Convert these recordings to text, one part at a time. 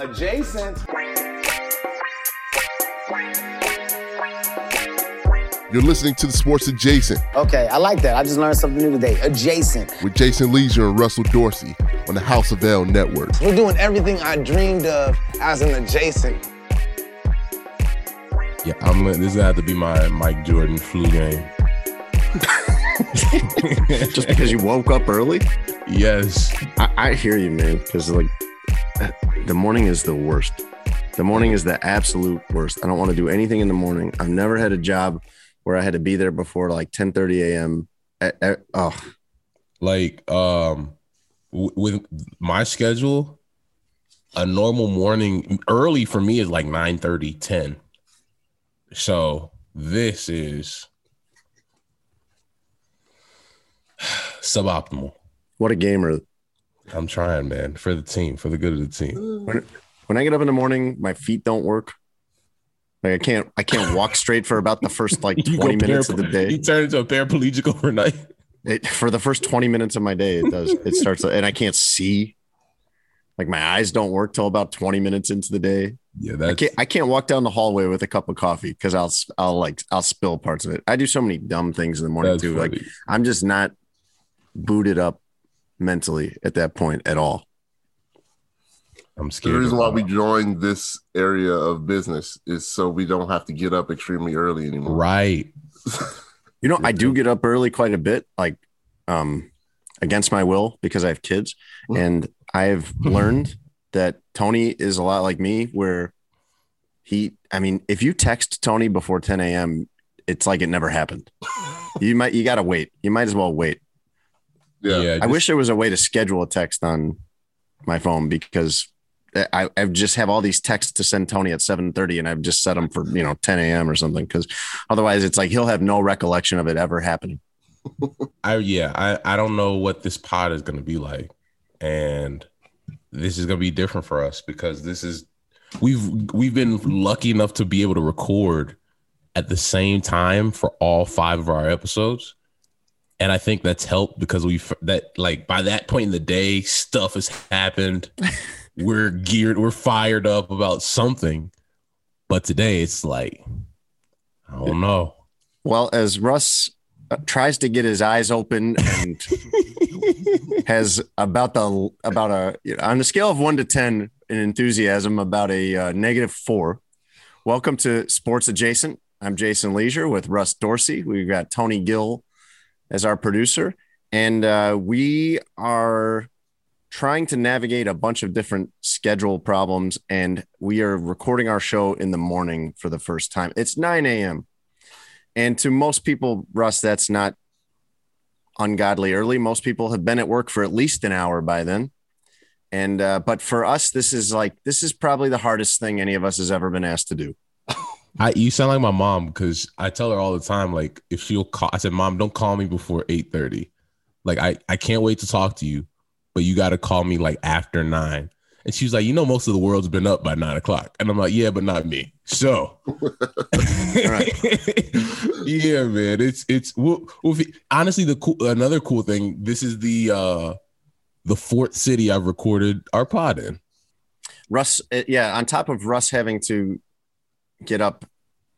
Adjacent. You're listening to the Sports Adjacent Okay, I like that. I just learned something new today. Adjacent. with Jason Lieser and Russell Dorsey on the House of L Network. We're doing everything I dreamed of as an adjacent. Yeah, I'm. This is gonna have to be my Mike Jordan flu game. Just because you woke up early? Yes. I, I hear you, man. Because like the morning is the worst. The morning is the absolute worst. I don't want to do anything in the morning. I've never had a job where I had to be there before like 10 30 a.m. Oh, Like um, w- with my schedule, a normal morning early for me is like 9 30, 10. So this is suboptimal. what a gamer. I'm trying, man, for the team, for the good of the team. When, when I get up in the morning, my feet don't work. Like I can't I can't walk straight for about the first like 20 minutes of the day. You turn into a paraplegic overnight. It, for the first 20 minutes of my day, it does. It starts and I can't see. Like my eyes don't work till about 20 minutes into the day. Yeah, I that's can't I can't walk down the hallway with a cup of coffee because I'll I'll like I'll spill parts of it. I do so many dumb things in the morning that's too. Like. I'm just not booted up mentally at that point at all. I'm scared. The reason why we joined this area of business is so we don't have to get up extremely early anymore. right. You know, I do get up early quite a bit, like um against my will because I have kids. And I've learned that Tony is a lot like me, where he I mean, if you text Tony before 10 a.m., it's like it never happened. You might you gotta wait. You might as well wait. Yeah. I just- wish there was a way to schedule a text on my phone because I, I just have all these texts to send Tony at 7:30 and I've just set them for you know 10 a.m. or something because otherwise it's like he'll have no recollection of it ever happening. I yeah, I I don't know what this pod is going to be like, and this is going to be different for us because this is we've we've been lucky enough to be able to record at the same time for all five of our episodes, and I think that's helped because we that like by that point in the day, stuff has happened. we're geared, we're fired up about something, but today it's like I don't know. Well, as Russ uh, tries to get his eyes open and has about the about a you know, on a scale of one to ten in enthusiasm about a uh, negative four. Welcome to Sports Adjacent. I'm Jason Lieser with Russ Dorsey. We've got Tony Gill as our producer, and uh, we are trying to navigate a bunch of different schedule problems. And we are recording our show in the morning for the first time. It's 9 a.m. And to most people, Russ, that's not ungodly early. Most people have been at work for at least an hour by then. And uh, but for us, this is like this is probably the hardest thing any of us has ever been asked to do. I you sound like my mom because I tell her all the time, like if she'll call, I said, "Mom, don't call me before eight 30. Like I I can't wait to talk to you, but you got to call me like after nine. And she's like, "You know, most of the world's been up by nine o'clock," and I'm like, "Yeah, but not me." So, yeah, man, it's it's well, it- honestly the cool another cool thing. This is the uh the fourth city I've recorded our pod in. Russ, uh, yeah, on top of Russ having to get up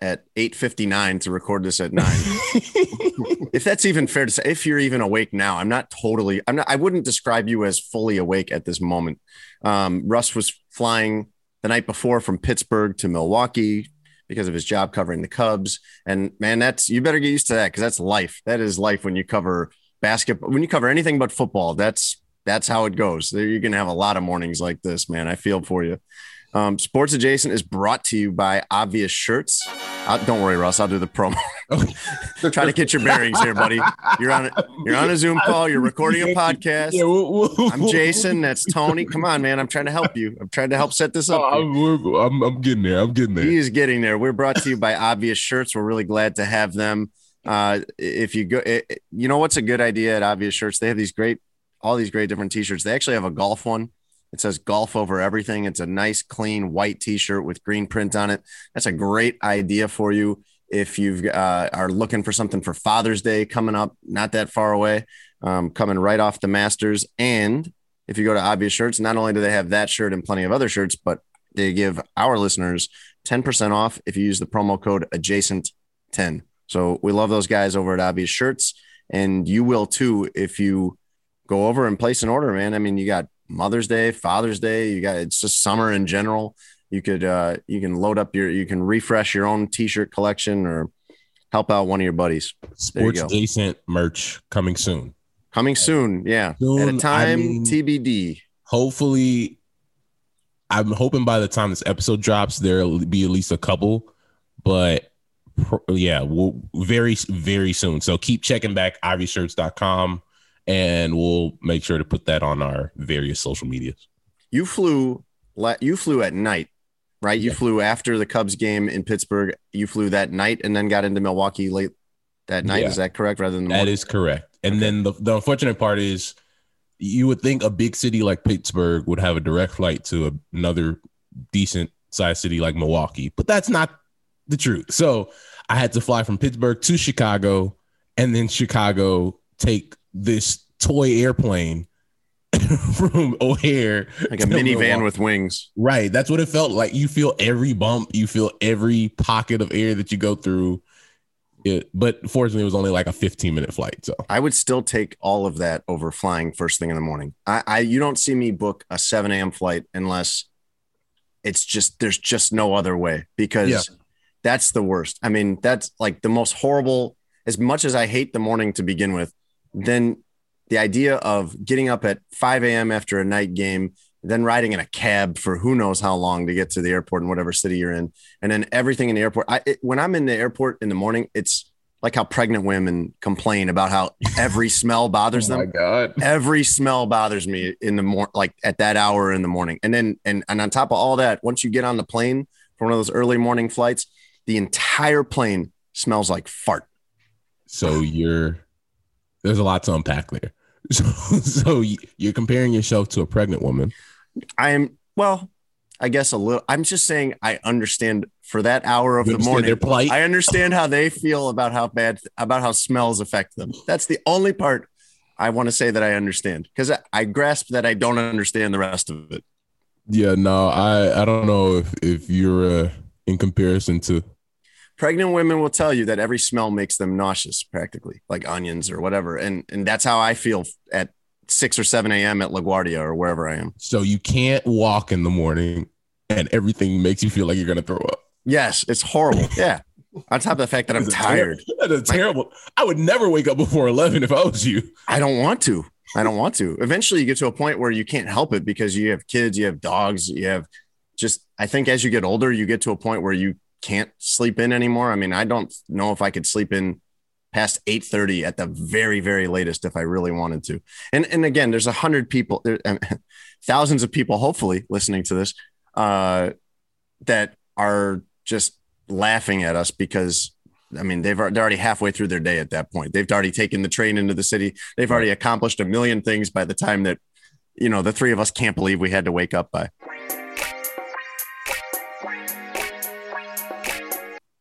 at 8:59 to record this at 9. if that's even fair to say, if you're even awake now, I'm not totally I'm not I wouldn't describe you as fully awake at this moment. Um, Russ was flying the night before from Pittsburgh to Milwaukee because of his job covering the Cubs. And man, that's you better get used to that because that's life. That is life when you cover basketball, when you cover anything but football. That's that's how it goes. You're gonna have a lot of mornings like this, man. I feel for you. Um, Sports Adjacent is brought to you by Obvious Shirts. Uh, don't worry, Russ. I'll do the promo. Try to get your bearings here, buddy. You're on a, you're on a Zoom call. You're recording a podcast. Yeah, we'll- we'll- I'm Jason. That's Tony. Come on, man. I'm trying to help you. I'm trying to help set this up. Oh. I'm, I'm, I'm getting there. I'm getting there. He is getting there. We're brought to you by Obvious Shirts. We're really glad to have them. Uh, if you go, it, you know what's a good idea at Obvious Shirts? They have these great, all these great different T-shirts. They actually have a golf one. It says "Golf over everything." It's a nice, clean white T-shirt with green print on it. That's a great idea for you if you uh, are looking for something for Father's Day coming up, not that far away, um, coming right off the Masters. And if you go to Obvious Shirts, not only do they have that shirt and plenty of other shirts, but they give our listeners 10% off if you use the promo code adjacent10. So we love those guys over at Obvious Shirts, and you will too if you go over and place an order, man. I mean, you got Mother's Day, Father's Day, you got it's just summer in general. You could uh you can load up your you can refresh your own t-shirt collection or help out one of your buddies. You Sports go. adjacent merch coming soon. Coming soon, yeah. Soon, At a time mean- TBD. Hopefully, I'm hoping by the time this episode drops, there'll be at least a couple. But yeah, we'll very very soon. So keep checking back obviousshirts.com and we'll make sure to put that on our various social medias. You flew you flew at night, right? You Yeah. flew after the Cubs game in Pittsburgh. You flew that night and then got into Milwaukee late that night. Yeah. Is that correct? Rather than That morning? is correct. And then the, the unfortunate part is you would think a big city like Pittsburgh would have a direct flight to a- another decent sized city like Milwaukee, but that's not the truth. So I had to fly from Pittsburgh to Chicago and then Chicago take this toy airplane from O'Hare. like a minivan with wings. Right. That's what it felt like. You feel every bump, you feel every pocket of air that you go through. It, but fortunately, it was only like a 15 minute flight. So I would still take all of that over flying first thing in the morning. I, I you don't see me book a 7 a.m. flight unless it's just there's just no other way because Yeah. that's the worst. I mean, that's like the most horrible. As much as I hate the morning to begin with, then the idea of getting up at 5 a.m. after a night game, then riding in a cab for who knows how long to get to the airport in whatever city you're in, and then everything in the airport. I, it, when I'm in the airport in the morning, it's like how pregnant women complain about how every smell bothers oh them. God. Every smell bothers me in the morning, like at that hour in the morning. And then, and, and on top of all that, once you get on the plane for one of those early morning flights, the entire plane smells like fart. So you're there's a lot to unpack there. So, so you're comparing yourself to a pregnant woman. I am, well, I guess a little, I'm just saying I understand for that hour of You the morning. their plight. I understand how they feel about how bad, about how smells affect them. That's the only part I want to say that I understand because I, I grasp that I don't understand the rest of it. yeah, no, I I don't know if if you're uh, in comparison to pregnant women will tell you that every smell makes them nauseous practically like onions or whatever and and that's how i feel at 6 or 7 a.m at laguardia or wherever i am so you can't walk in the morning and everything makes you feel like you're gonna throw up. yes it's horrible yeah on top of the fact that i'm That's tired That's a terrible. I would never wake up before eleven if I was you. i don't want to i don't want to eventually you get to a point where you can't help it because you have kids you have dogs you have just i think as you get older you get to a point where you can't sleep in anymore i mean i don't know if i could sleep in past 8:30 at the very very latest if I really wanted to. And and again, there's a hundred people, there, thousands of people, hopefully listening to this, uh, that are just laughing at us because I mean they've they're already halfway through their day at that point. They've already taken the train into the city. They've already accomplished a million things by the time that you know the three of us can't believe we had to wake up by.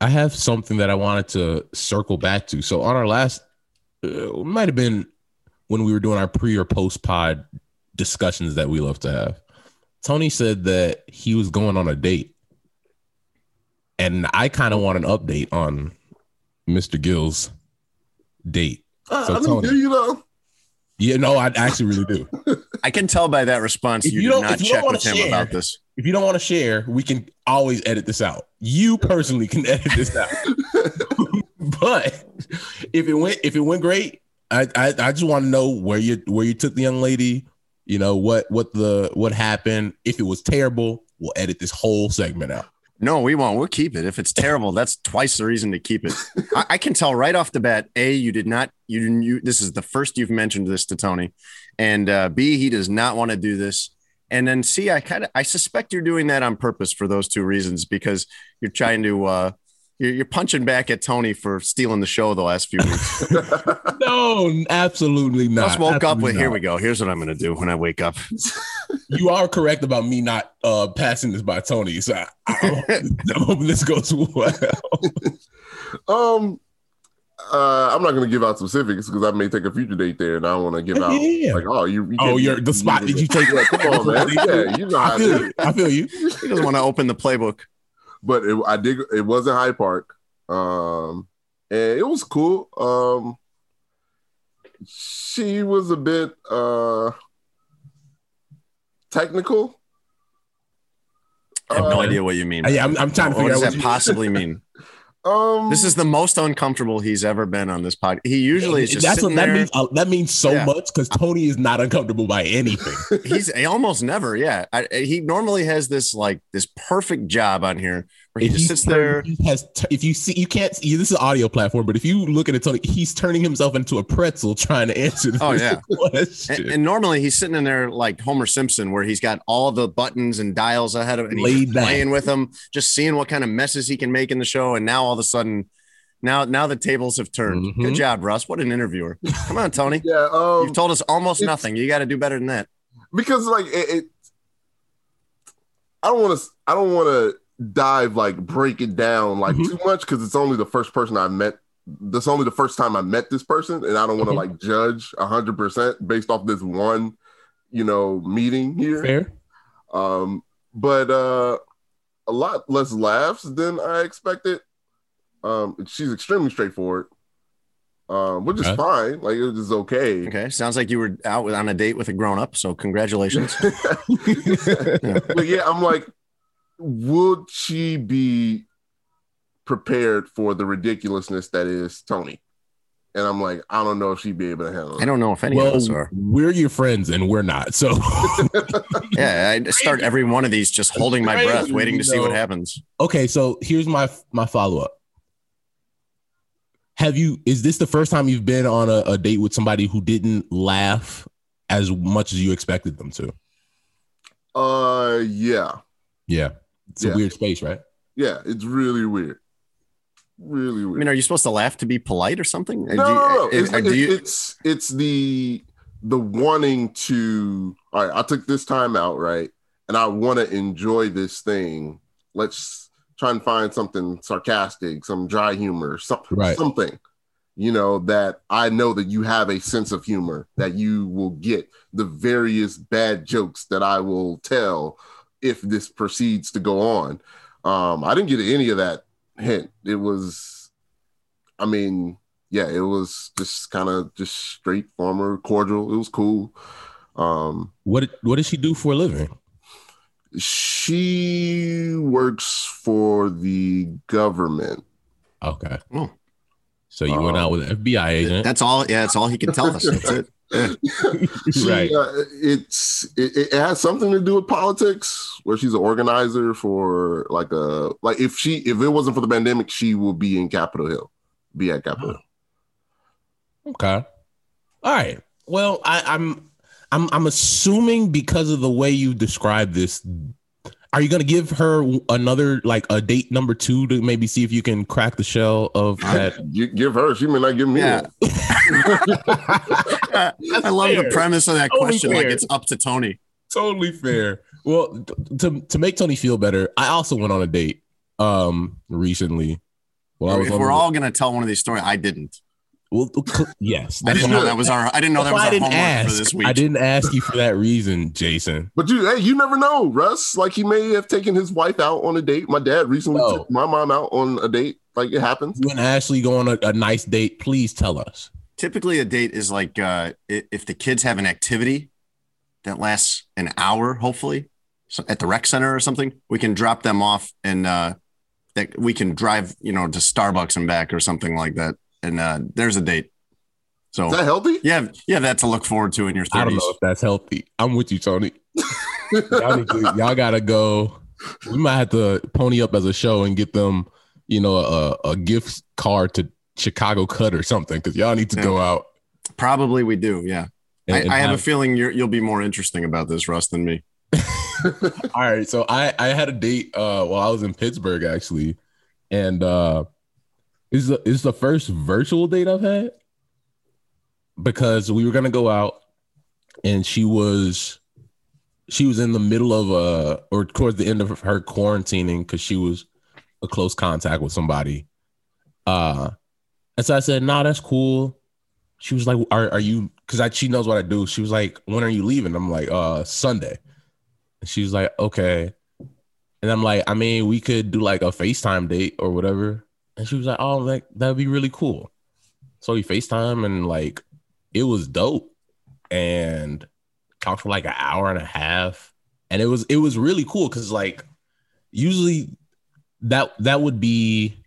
I have something that I wanted to circle back to. So on our last, uh, might have been when we were doing our pre or post pod discussions that we love to have. Tony said that he was going on a date, and I kind of want an update on Mr. Gill's date. I, So I mean, Tony- do you know? Yeah, no, I actually really do. I can tell by that response If you, you did not if you don't check with him share- about this. If you don't want to share, we can always edit this out. You personally can edit this out. but if it went if it went great, I I, I just want to know where you where you took the young lady. You know what what the what happened. If it was terrible, we'll edit this whole segment out. No, we won't. We'll keep it. If it's terrible, that's twice the reason to keep it. I, I can tell right off the bat. A, you did not. You didn't. You, this is the first you've mentioned this to Tony, and uh, B, he does not want to do this. And then C, I kind of I suspect you're doing that on purpose for those two reasons because you're trying to uh, you're, you're punching back at Tony for stealing the show the last few weeks. No, absolutely not. Just woke up Absolutely with here we go. Here's what I'm going to do when I wake up. You are correct about me not uh passing this by Tony. So I, I'm, I'm hoping this goes well. Um, Uh, I'm not going to give out specifics because I may take a future date there, and I don't want to give out Yeah. like, oh, you. you Oh, can't- you're the spot. Did you take? Yeah, come on, man. Yeah, you know how I it feel you. I feel you. He doesn't want to open the playbook. But it, I did. It was in Hyde Park, um, and it was cool. Um, she was a bit uh, technical. I have no Uh, idea what you mean. Yeah, I'm, I'm trying to what figure out does what that you, possibly mean? Um, This is the most uncomfortable he's ever been on this pod. He usually is just That's what that there. means. Uh, that means so Yeah. much because Tony is not uncomfortable by anything. He's he almost never. Yeah, I, he normally has this like this perfect job on here where he If just he sits there. he has t- if you see, you can't. See, this is an audio platform, but if you look at it, Tony, he's turning himself into a pretzel trying to answer. This Oh, yeah. question. And, and normally he's sitting in there like Homer Simpson, where he's got all the buttons and dials ahead of him, and he's Laid back. playing with them, just seeing what kind of messes he can make in the show. And now all of a sudden, now now the tables have turned. Mhm. Good job, Russ. What an interviewer! Come on, Tony. yeah. Um, You've told us almost nothing. You got to do better than that. because like it, it I don't want to I don't want to dive like break it down like Mhm. too much because it's only the first person I met. That's only the first time I met this person, and I don't want to Mhm. like judge a hundred percent based off this one, you know, meeting here. Fair. Um, but uh, a lot less laughs than I expected. Um, she's extremely straightforward, um, which is Okay. fine. Like it was okay. Okay, sounds like you were out with- on a date with a grown up. So congratulations. but yeah, I'm like, would she be prepared for the ridiculousness that is Tony? And I'm like, I don't know if she'd be able to handle I don't know if any of us are. we're your friends and we're not. So Yeah, I start every one of these just holding my breath, waiting to see what happens. okay, so here's my my follow up. Have you? Is this the first time you've been on a, a date with somebody who didn't laugh as much as you expected them to? Uh, yeah, Yeah, it's a weird space, right? yeah, it's really weird, really weird. I mean, are you supposed to laugh to be polite or something? no, you- no, no, uh, It's, you- it's it's the the wanting to. All right, I took this time out, right, and I want to enjoy this thing. Let's try and find something sarcastic, some dry humor, something, Right. something. You know that I know that you have a sense of humor that you will get the various bad jokes that I will tell if this proceeds to go on. Um, I didn't get any of that hint. It was, I mean, yeah, it was just kind of just straight former cordial. It was cool. Um, What what does she do for a living? she works for the government. Okay. Oh. So you went Um, out with an FBI agent. that's all. Yeah, that's all he can tell us. That's it. Yeah. She, Right. uh, it's it, it has something to do with politics, where she's an organizer for like a like if she if it wasn't for the pandemic, she would be in Capitol Hill, be at Capitol Hill. Okay. All right. Well, I, I'm I'm I'm assuming because of the way you describe this, are you gonna give her another like a date number two to maybe see if you can crack the shell of that? Give her, she may not give me. Yeah. I love the premise of that Totally question. Like it's up to Tony. totally fair. Well, to to make Tony feel better, I also went on a date um recently. Well, I was if on we're the- all gonna tell one of these stories, I didn't. Well, yes. I didn't know that was our. I didn't know that was why our I didn't homework ask. for this week. I didn't ask you for that reason, Jason. But you, hey, you never know, Russ. Like he may have taken his wife out on a date. My dad recently No. took my mom out on a date. Like it happens. When and Ashley go on a, a nice date. Please tell us. Typically, a date is like uh, if the kids have an activity that lasts an hour, hopefully, so at the rec center or something, we can drop them off and uh, that we can drive, you know, to Starbucks and back or something like that. And uh, there's a date. So Is that healthy? yeah, yeah, that to look forward to in your 30s. I don't know if that's healthy. I'm with you, Tony. y'all, need to, y'all gotta go. We might have to pony up as a show and get them, you know, a, a gift card to Chicago Cut or something because y'all need to go out. Probably we do. Yeah, and- I, and I have a feeling you're, you'll be more interesting about this, Russ, than me. All right, so I I had a date uh while I was in Pittsburgh actually, and uh this is the, is the first virtual date I've had because we were gonna go out, and she was she was in the middle of uh or towards the end of her quarantining because she was a close contact with somebody, uh, And so I said, "Nah, that's cool." She was like, "Are are you?" Because she knows what I do. She was like, "When are you leaving?" I'm like, "Uh, Sunday." And she was like, "Okay." And I'm like, "I mean, we could do like a FaceTime date or whatever." And she was like, "Oh, like that'd be really cool." So we FaceTime and like it was dope, and talked for like an hour and a half, and it was it was really cool because like usually that that would be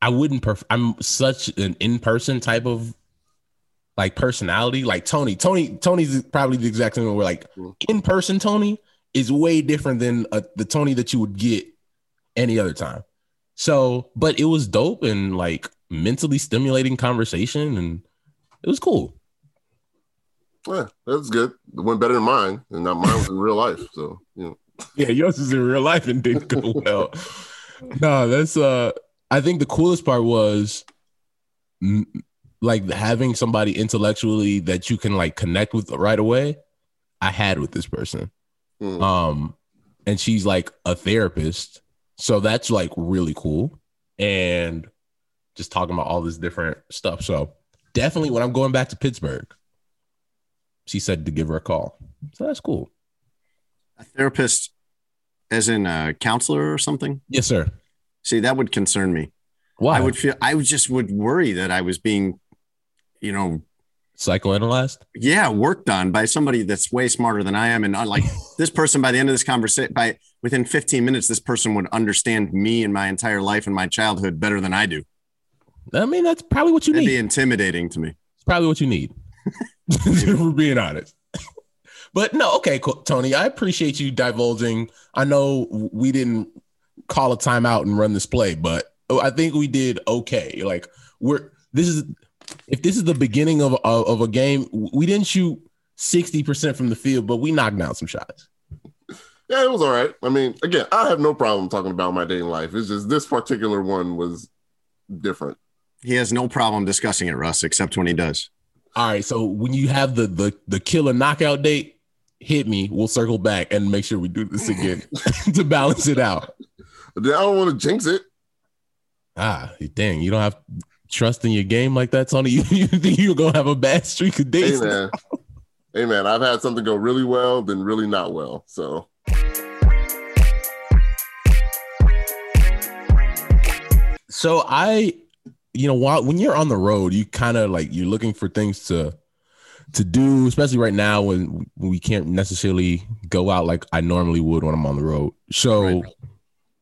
I wouldn't perf- I'm such an in-person type of like personality. Like Tony, Tony, Tony's probably the exact same where like in-person Tony is way different than uh, the Tony that you would get any other time. So, but it was dope and like mentally stimulating conversation and it was cool. Yeah, that's good. It went better than mine, and not mine was in real life. So you know, Yeah, yours is in real life and didn't go well. no, that's uh I think the coolest part was mm, like having somebody intellectually that you can like connect with right away. I had with this person. Hmm. Um and she's like a therapist. So that's like really cool and just talking about all this different stuff. So definitely when I'm going back to Pittsburgh, she said to give her a call. So that's cool. A therapist, as in a counselor or something. Yes, sir. See, that would concern me. Why? I would feel. I would just would worry that I was being, you know, psychoanalyzed. yeah, worked on by somebody that's way smarter than I am, and not like this person. By the end of this conversation, by within 15 minutes, this person would understand me and my entire life and my childhood better than I do. I mean, that's probably what you That'd need. be intimidating to me. It's probably what you need. For being honest. But no, okay, cool. Tony, I appreciate you divulging. I know we didn't call a timeout and run this play, but I think we did okay. Like we're this is if this is the beginning of of, of a game, we didn't shoot 60% from the field, but we knocked down some shots. Yeah, it was all right. I mean, again, I have no problem talking about my dating life. It's just this particular one was different. He has no problem discussing it, Russ, except when he does. All right, so when you have the the the killer knockout date, hit me. We'll circle back and make sure we do this again to balance it out. I don't want to jinx it. Ah, dang, you don't have trust in your game like that, Tony. You, you think you're gonna have a bad streak of Hey days? man, hey man, I've had something go really well, then really not well. So So I, you know, while when you're on the road, you kind of like you're looking for things to to do, especially right now when we can't necessarily go out like I normally would when I'm on the road. So, Right.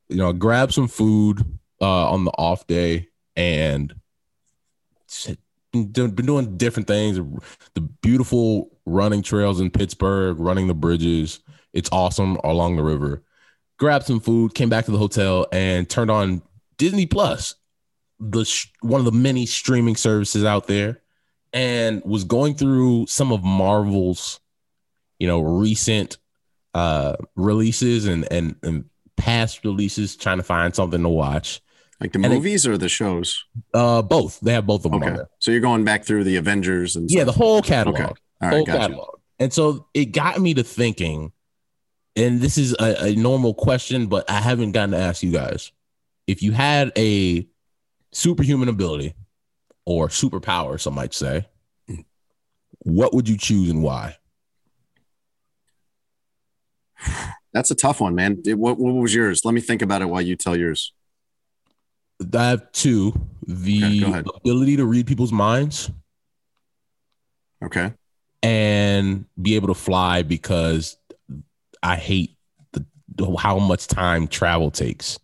you know, grab some food uh, on the off day and been doing, different things. The beautiful running trails in Pittsburgh, running the bridges. It's awesome along the river. Grabbed some food, came back to the hotel, and turned on Disney Plus, the sh- one of the many streaming services out there, and was going through some of Marvel's, you know, recent uh releases and and and past releases, trying to find something to watch. Like the And it- movies or the shows? Uh, both. They have both of them Okay. there. So you're going back through the Avengers and Yeah, the whole catalog. Okay. All whole gotcha. catalog. And so it got me to thinking, and this is a, a normal question, but I haven't gotten to ask you guys. If you had a superhuman ability or superpower, some might say, what would you choose and why? That's a tough one, man. What, what was yours? Let me think about it while you tell yours. I have two the Okay, ability to read people's minds Okay. and be able to fly because I hate the how much time travel takes.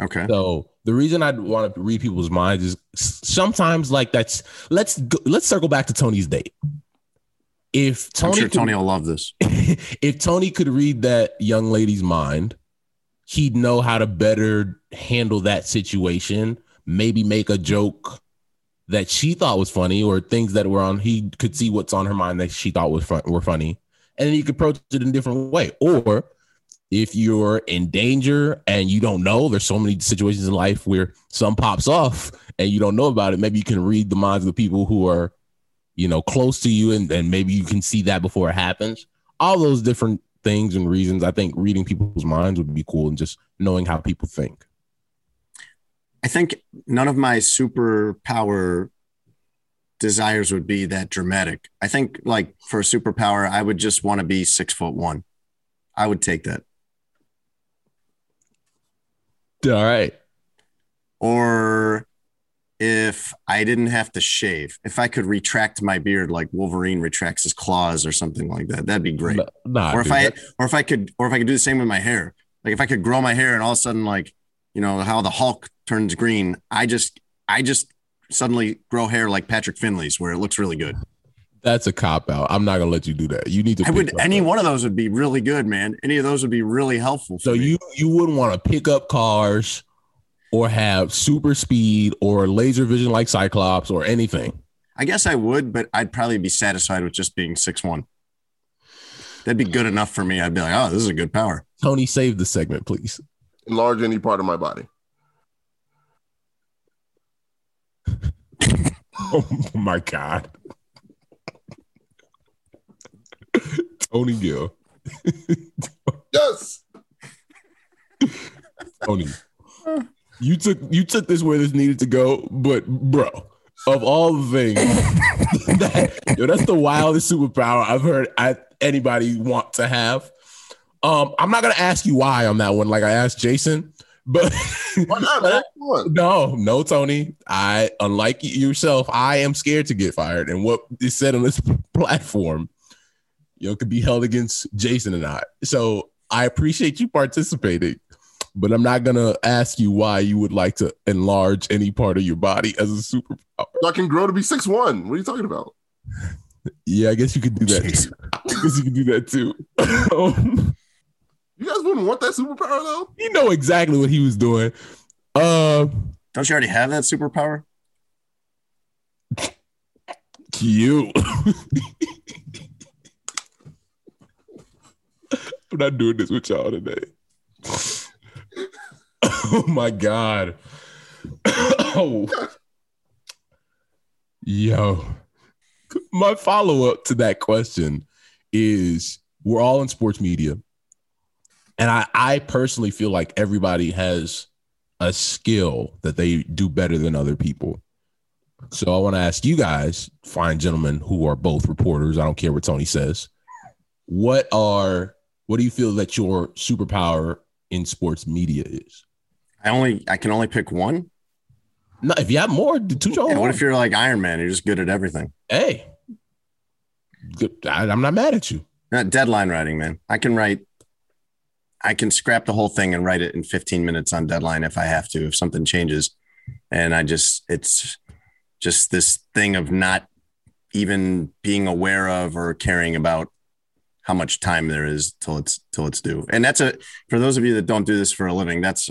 Okay. So the reason I want to read people's minds is sometimes like that's let's go, let's circle back to Tony's date. If I'm Tony sure could, Tony will love this. if Tony could read that young lady's mind, he'd know how to better handle that situation, maybe make a joke that she thought was funny or things that were on he could see what's on her mind that she thought was fun, were funny and then you could approach it in a different way or if you're in danger and you don't know there's so many situations in life where some pops off and you don't know about it maybe you can read the minds of the people who are you know close to you and, and maybe you can see that before it happens all those different things and reasons i think reading people's minds would be cool and just knowing how people think I think none of my superpower desires would be that dramatic. I think like for a superpower, I would just want to be six foot one. I would take that. All right. Or if I didn't have to shave, if I could retract my beard like Wolverine retracts his claws or something like that, that'd be great. Nah, or if dude, I that- or if I could or if I could do the same with my hair. Like if I could grow my hair and all of a sudden like, you know, how the Hulk turns green, I just I just suddenly grow hair like Patrick Finley's where it looks really good. That's a cop out. I'm not gonna let you do that. You need to. I would up any a- one of those would be really good, man. Any of those would be really helpful. For So me. you you wouldn't want to pick up cars or have super speed or laser vision like Cyclops or anything. I guess I would, but I'd probably be satisfied with just being six one. That'd be good enough for me. I'd be like, oh, this is a good power. Tony, save the segment, please. Enlarge any part of my body. Oh my god. Tony Gill. Yes. Tony. You took you took this where this needed to go, but bro, of all the things, that, yo, that's the wildest superpower I've heard I, anybody want to have. Um, I'm not gonna ask you why on that one, like I asked Jason, but Why not, man? No, no, Tony. I, unlike yourself, I am scared to get fired, and what is said on this platform, you know, could be held against Jason and I. So I appreciate you participating, but I'm not gonna ask you why you would like to enlarge any part of your body as a superpower. So I can grow to be six one. What are you talking about? Yeah, I guess you could do that. Jeez. Too. I guess you could do that too. Um, You guys wouldn't want that superpower though. you know exactly what he was doing. Uh, Don't you already have that superpower? Cute. I'm not doing this with y'all today. oh my god. oh. Yo. My follow-up to that question is we're all in sports media. And I, I personally feel like everybody has a skill that they do better than other people. So I want to ask you guys, fine gentlemen who are both reporters, I don't care what Tony says. What are what do you feel that your superpower in sports media is? I only I can only pick one. No, if you have more, your Yeah, what if you're like Iron Man? You're just good at everything. hey, good. I, I'm not mad at you. Not deadline writing, man. I can write. I can scrap the whole thing and write it in 15 minutes on deadline if I have to, if something changes. And I just, it's just this thing of not even being aware of or caring about how much time there is till it's till it's due. And that's a for those of you that don't do this for a living, that's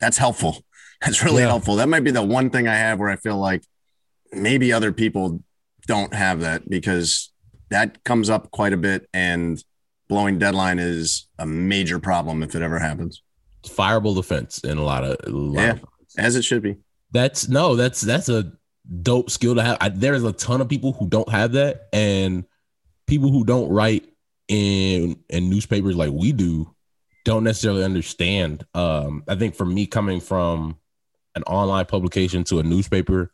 that's helpful. That's really Yeah. helpful. That might be the one thing I have where I feel like maybe other people don't have that because that comes up quite a bit and blowing deadline is a major problem if it ever happens Fireable defense in a lot of, a lot Yeah. of as it should be That's no, that's that's a dope skill to have. I, there's a ton of people who don't have that, and people who don't write in in newspapers like we do don't necessarily understand. Um, I think for me, coming from an online publication to a newspaper,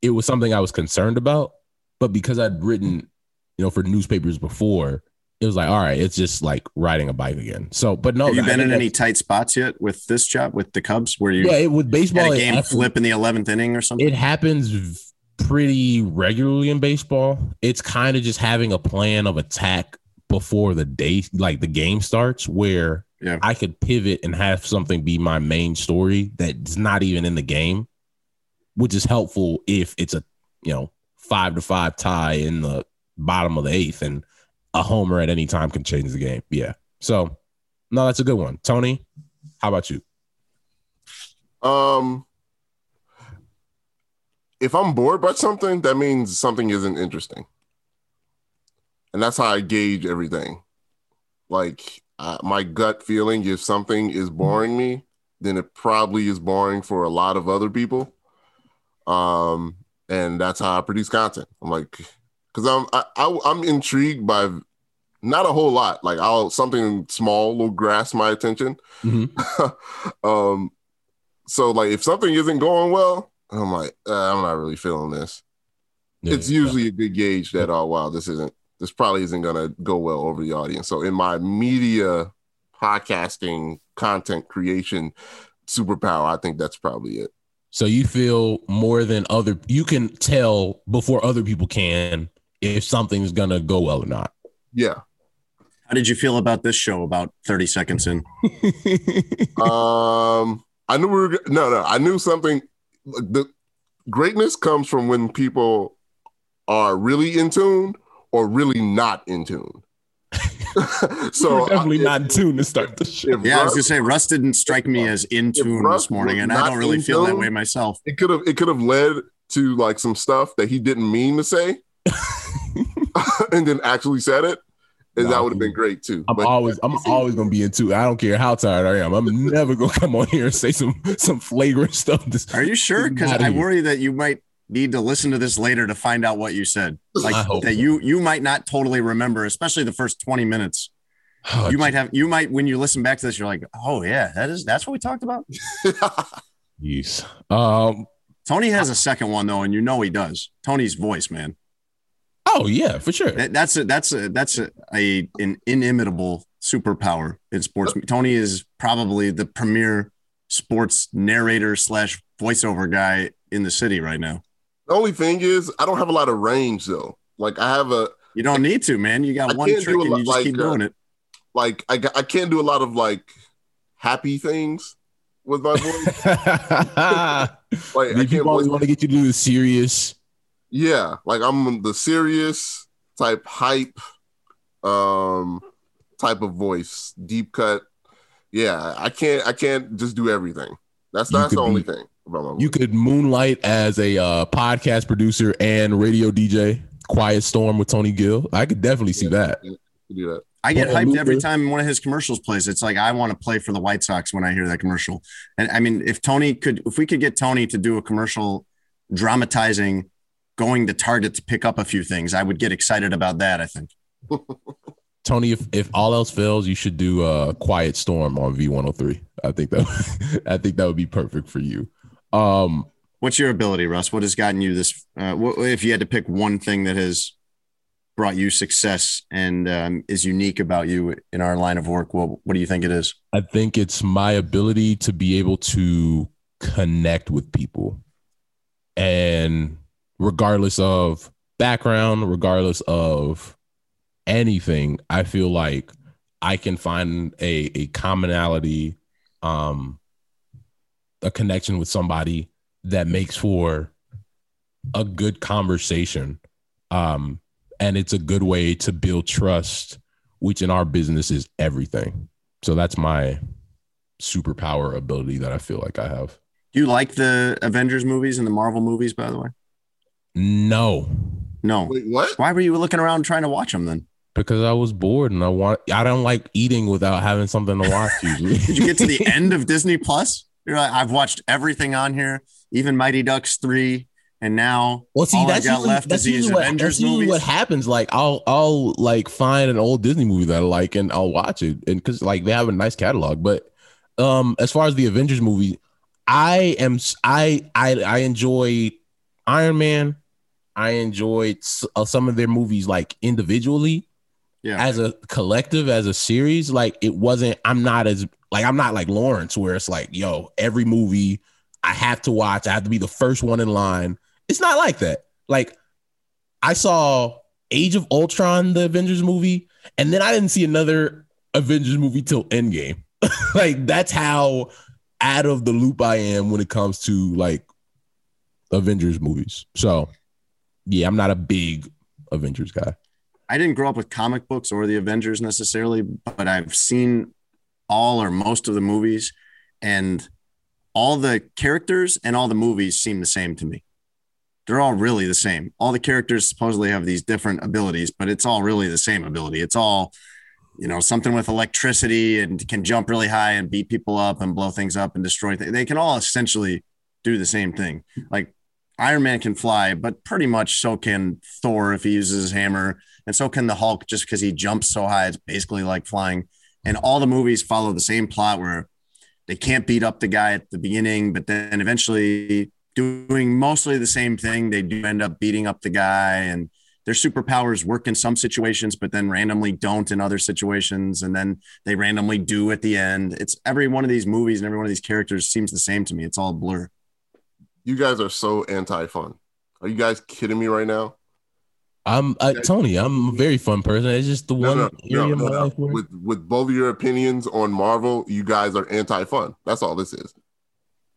it was something I was concerned about. But because I'd written, you know, for newspapers before, it was like, all right, it's just like riding a bike again. So, but no, have you I been in any tight spots yet with this job with the cubs where you Yeah, it, with baseball, a game flip in the 11th inning or something it happens pretty regularly in baseball. It's kind of just having a plan of attack before the day, like the game starts, where Yeah. I could pivot and have something be my main story that's not even in the game, which is helpful if it's a you know five to five tie in the bottom of the eighth and a homer at any time can change the game. Yeah. So no, that's a good one. Tony, how about you? Um, if I'm bored by something, that means something isn't interesting, and that's how I gauge everything. Like uh, my gut feeling, if something is boring me, then it probably is boring for a lot of other people. Um, and that's how I produce content. I'm like, because I'm I, I, I'm intrigued by not a whole lot. Like I'll something small will grasp my attention. Mhm. um so like if something isn't going well, I'm like, uh, I'm not really feeling this. Yeah, it's usually a good gauge that oh wow, this isn't this probably isn't gonna go well over the audience. So in my media podcasting content creation superpower, I think that's probably it. So you feel more than other you can tell before other people can if something's gonna go well or not. Yeah. How did you feel about this show about 30 seconds in? um I knew we were no no, I knew something the greatness comes from when people are really in tune or really not in tune. so definitely I, not in tune to start the show. Yeah, Russ, I was gonna say Russ didn't strike me as in tune this morning, and I don't really feel tune, that way myself. It could have it could have led to like some stuff that he didn't mean to say, and then actually said it. And no, that would have been great too. I'm but, always I'm always gonna be into. I don't care how tired I am. I'm never gonna come on here and say some some flagrant stuff. This, Are you sure? Because I worry that you might need to listen to this later to find out what you said. Like that you you might not totally remember, especially the first 20 minutes. Oh, you might have you might when you listen back to this, you're like, oh yeah, that is that's what we talked about. yes. Um Tony has a second one though, and you know he does. Tony's voice, man. Oh yeah, for sure. That's a that's a that's a, a an inimitable superpower in sports. Tony is probably the premier sports narrator slash voiceover guy in the city right now. The only thing is, I don't have a lot of range though. Like I have a. You don't need to, man. You got I one trick and you just like, keep uh, doing it. Like I, I can't do a lot of like happy things with my voice. like I people always want to get you to do the serious. Yeah, like I'm the serious type hype, um, type of voice, deep cut. Yeah, I can't. I can't just do everything. That's that's the only thing. You could moonlight as a uh, podcast producer and radio DJ. Quiet Storm with Tony Gill. I could definitely see that. Do that. I get hyped every time one of his commercials plays. It's like I want to play for the White Sox when I hear that commercial. And I mean, if Tony could, if we could get Tony to do a commercial dramatizing going to Target to pick up a few things, I would get excited about that. I think. Tony, if, if all else fails, you should do a Quiet Storm on V103. I think that I think that would be perfect for you. Um, What's your ability, Russ? What has gotten you this? Uh, what, if you had to pick one thing that has brought you success and um, is unique about you in our line of work, what, what do you think it is? I think it's my ability to be able to connect with people. And regardless of background, regardless of anything, I feel like I can find a, a commonality um, a connection with somebody that makes for a good conversation um and it's a good way to build trust which in our business is everything. So that's my superpower ability that i feel like i have. Do you like the avengers movies and the marvel movies by the way? No. No. Wait, what? Why were you looking around trying to watch them then? Because I was bored and I want I don't like eating without having something to watch usually. Did you get to the end of Disney Plus? You're like, I've watched everything on here, even Mighty Ducks three, and now well, see, that's usually, left that's usually, what, that's usually what happens. Like, I'll I'll like find an old Disney movie that I like and I'll watch it, and because like they have a nice catalog. But um, as far as the Avengers movie, I am I I I enjoy Iron Man. I enjoyed uh, some of their movies like individually. Yeah. As a collective, as a series, like it wasn't. I'm not as like I'm not like Lawrence, where it's like, yo, every movie I have to watch, I have to be the first one in line. It's not like that. Like I saw Age of Ultron, the Avengers movie, and then I didn't see another Avengers movie till Endgame. like that's how out of the loop I am when it comes to like Avengers movies. So yeah, I'm not a big Avengers guy. I didn't grow up with comic books or the Avengers necessarily, but I've seen all or most of the movies, and all the characters and all the movies seem the same to me. They're all really the same. All the characters supposedly have these different abilities, but it's all really the same ability. It's all, you know, something with electricity and can jump really high and beat people up and blow things up and destroy things. They can all essentially do the same thing. Like Iron Man can fly, but pretty much so can Thor if he uses his hammer, and so can the Hulk just because he jumps so high. It's basically like flying and all the movies follow the same plot where they can't beat up the guy at the beginning, but then eventually doing mostly the same thing. They do end up beating up the guy and their superpowers work in some situations, but then randomly don't in other situations. And then they randomly do at the end. It's every one of these movies and every one of these characters seems the same to me. It's all blur. You guys are so anti-fun. Are you guys kidding me right now? I'm uh, Tony. I'm a very fun person. It's just the No, one no, area no, no, no. where With with both of your opinions on Marvel, you guys are anti-fun. That's all this is.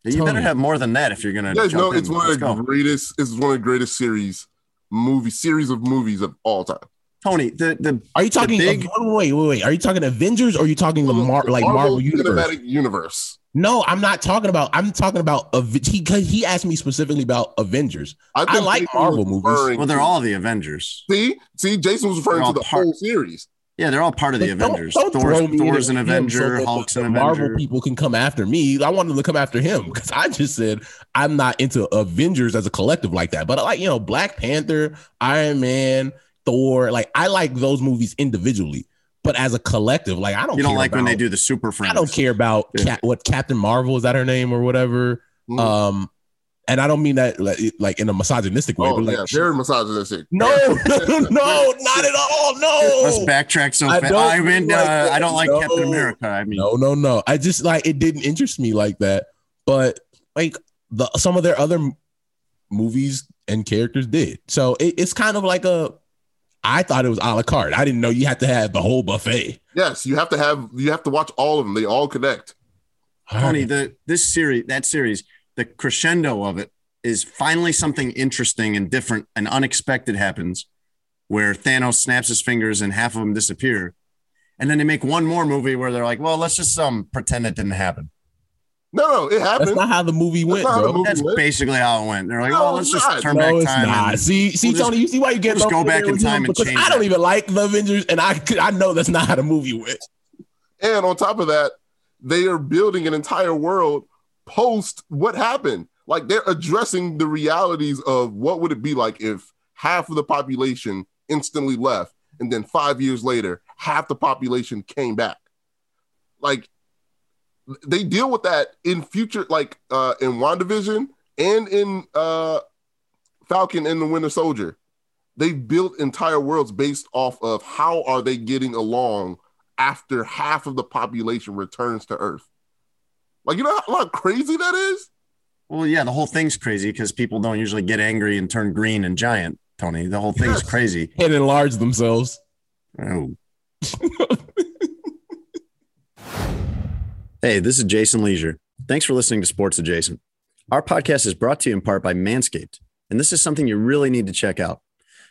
You Tony. better have more than that if you're gonna. Yeah, jump no, in. it's one Let's of the go. greatest. It's one of the greatest series, movie series of movies of all time. Tony. The the Are you talking? big- wait, wait, wait. Are you talking Avengers or are you talking the Mar- like Marvel universe? Cinematic Universe. No, I'm not talking about. I'm talking about because he asked me specifically about Avengers. I like Jason Marvel movies. referring well, they're all the Avengers. See, see, Jason was referring to the part- whole series. Yeah, they're all part of the don't- Avengers. don't Thor's, throw me Thor's an into him so Avenger. Hulk's the an Marvel Avenger. people can come after me. I want them to come after him because I just said I'm not into Avengers as a collective like that. But I like you know Black Panther, Iron Man, Thor. Like I like those movies individually, but as a collective, like I don't. You don't care like when they do the Super Friends. I don't care about Yeah. Cap, what Captain Marvel is that her name or whatever. Mhm. Um, and I don't mean that like, like in a misogynistic way, Oh but like yeah, very misogynistic. no, no, no, not at all. No, Let's backtrack so I fast. don't I mean, like uh. I don't like No. Captain America. I mean, no, no, no. I just like it didn't interest me like that. But like the some of their other m- movies and characters did. So it, it's kind of like a. I thought it was a la carte. I didn't know you had to have the whole buffet. Yes, you have to have you have to watch all of them. They all connect. Tony, the this series, that series, the crescendo of it is finally something interesting and different and unexpected happens, where Thanos snaps his fingers and half of them disappear, and then they make one more movie where they're like, well, let's just um pretend it didn't happen. No, no, it happened. That's not how the movie went, not how the bro. movie That's went. basically how it went. They're like, No, well, let's just not. turn no, back it's time. not. and- see, see, we'll just- Tony, you see why you get we'll just go back in time and change I don't that. even like the Avengers, and I could- I know that's not how the movie went. And on top of that, they are building an entire world post what happened. Like they're addressing the realities of what would it be like if half of the population instantly left, and then five years later, half the population came back. Like they deal with that in future, like uh in WandaVision and in uh Falcon and the Winter Soldier. They built entire worlds based off of how are they getting along after half of the population returns to Earth. Like, you know how, how crazy that is? Well, yeah, the whole thing's crazy because people don't usually get angry and turn green and giant. Tony, the whole thing's Yes. crazy. And enlarge themselves. Oh. hey, this is Jason Lieser. Thanks for listening to Sports Adjacent. Our podcast is brought to you in part by Manscaped, and this is something you really need to check out.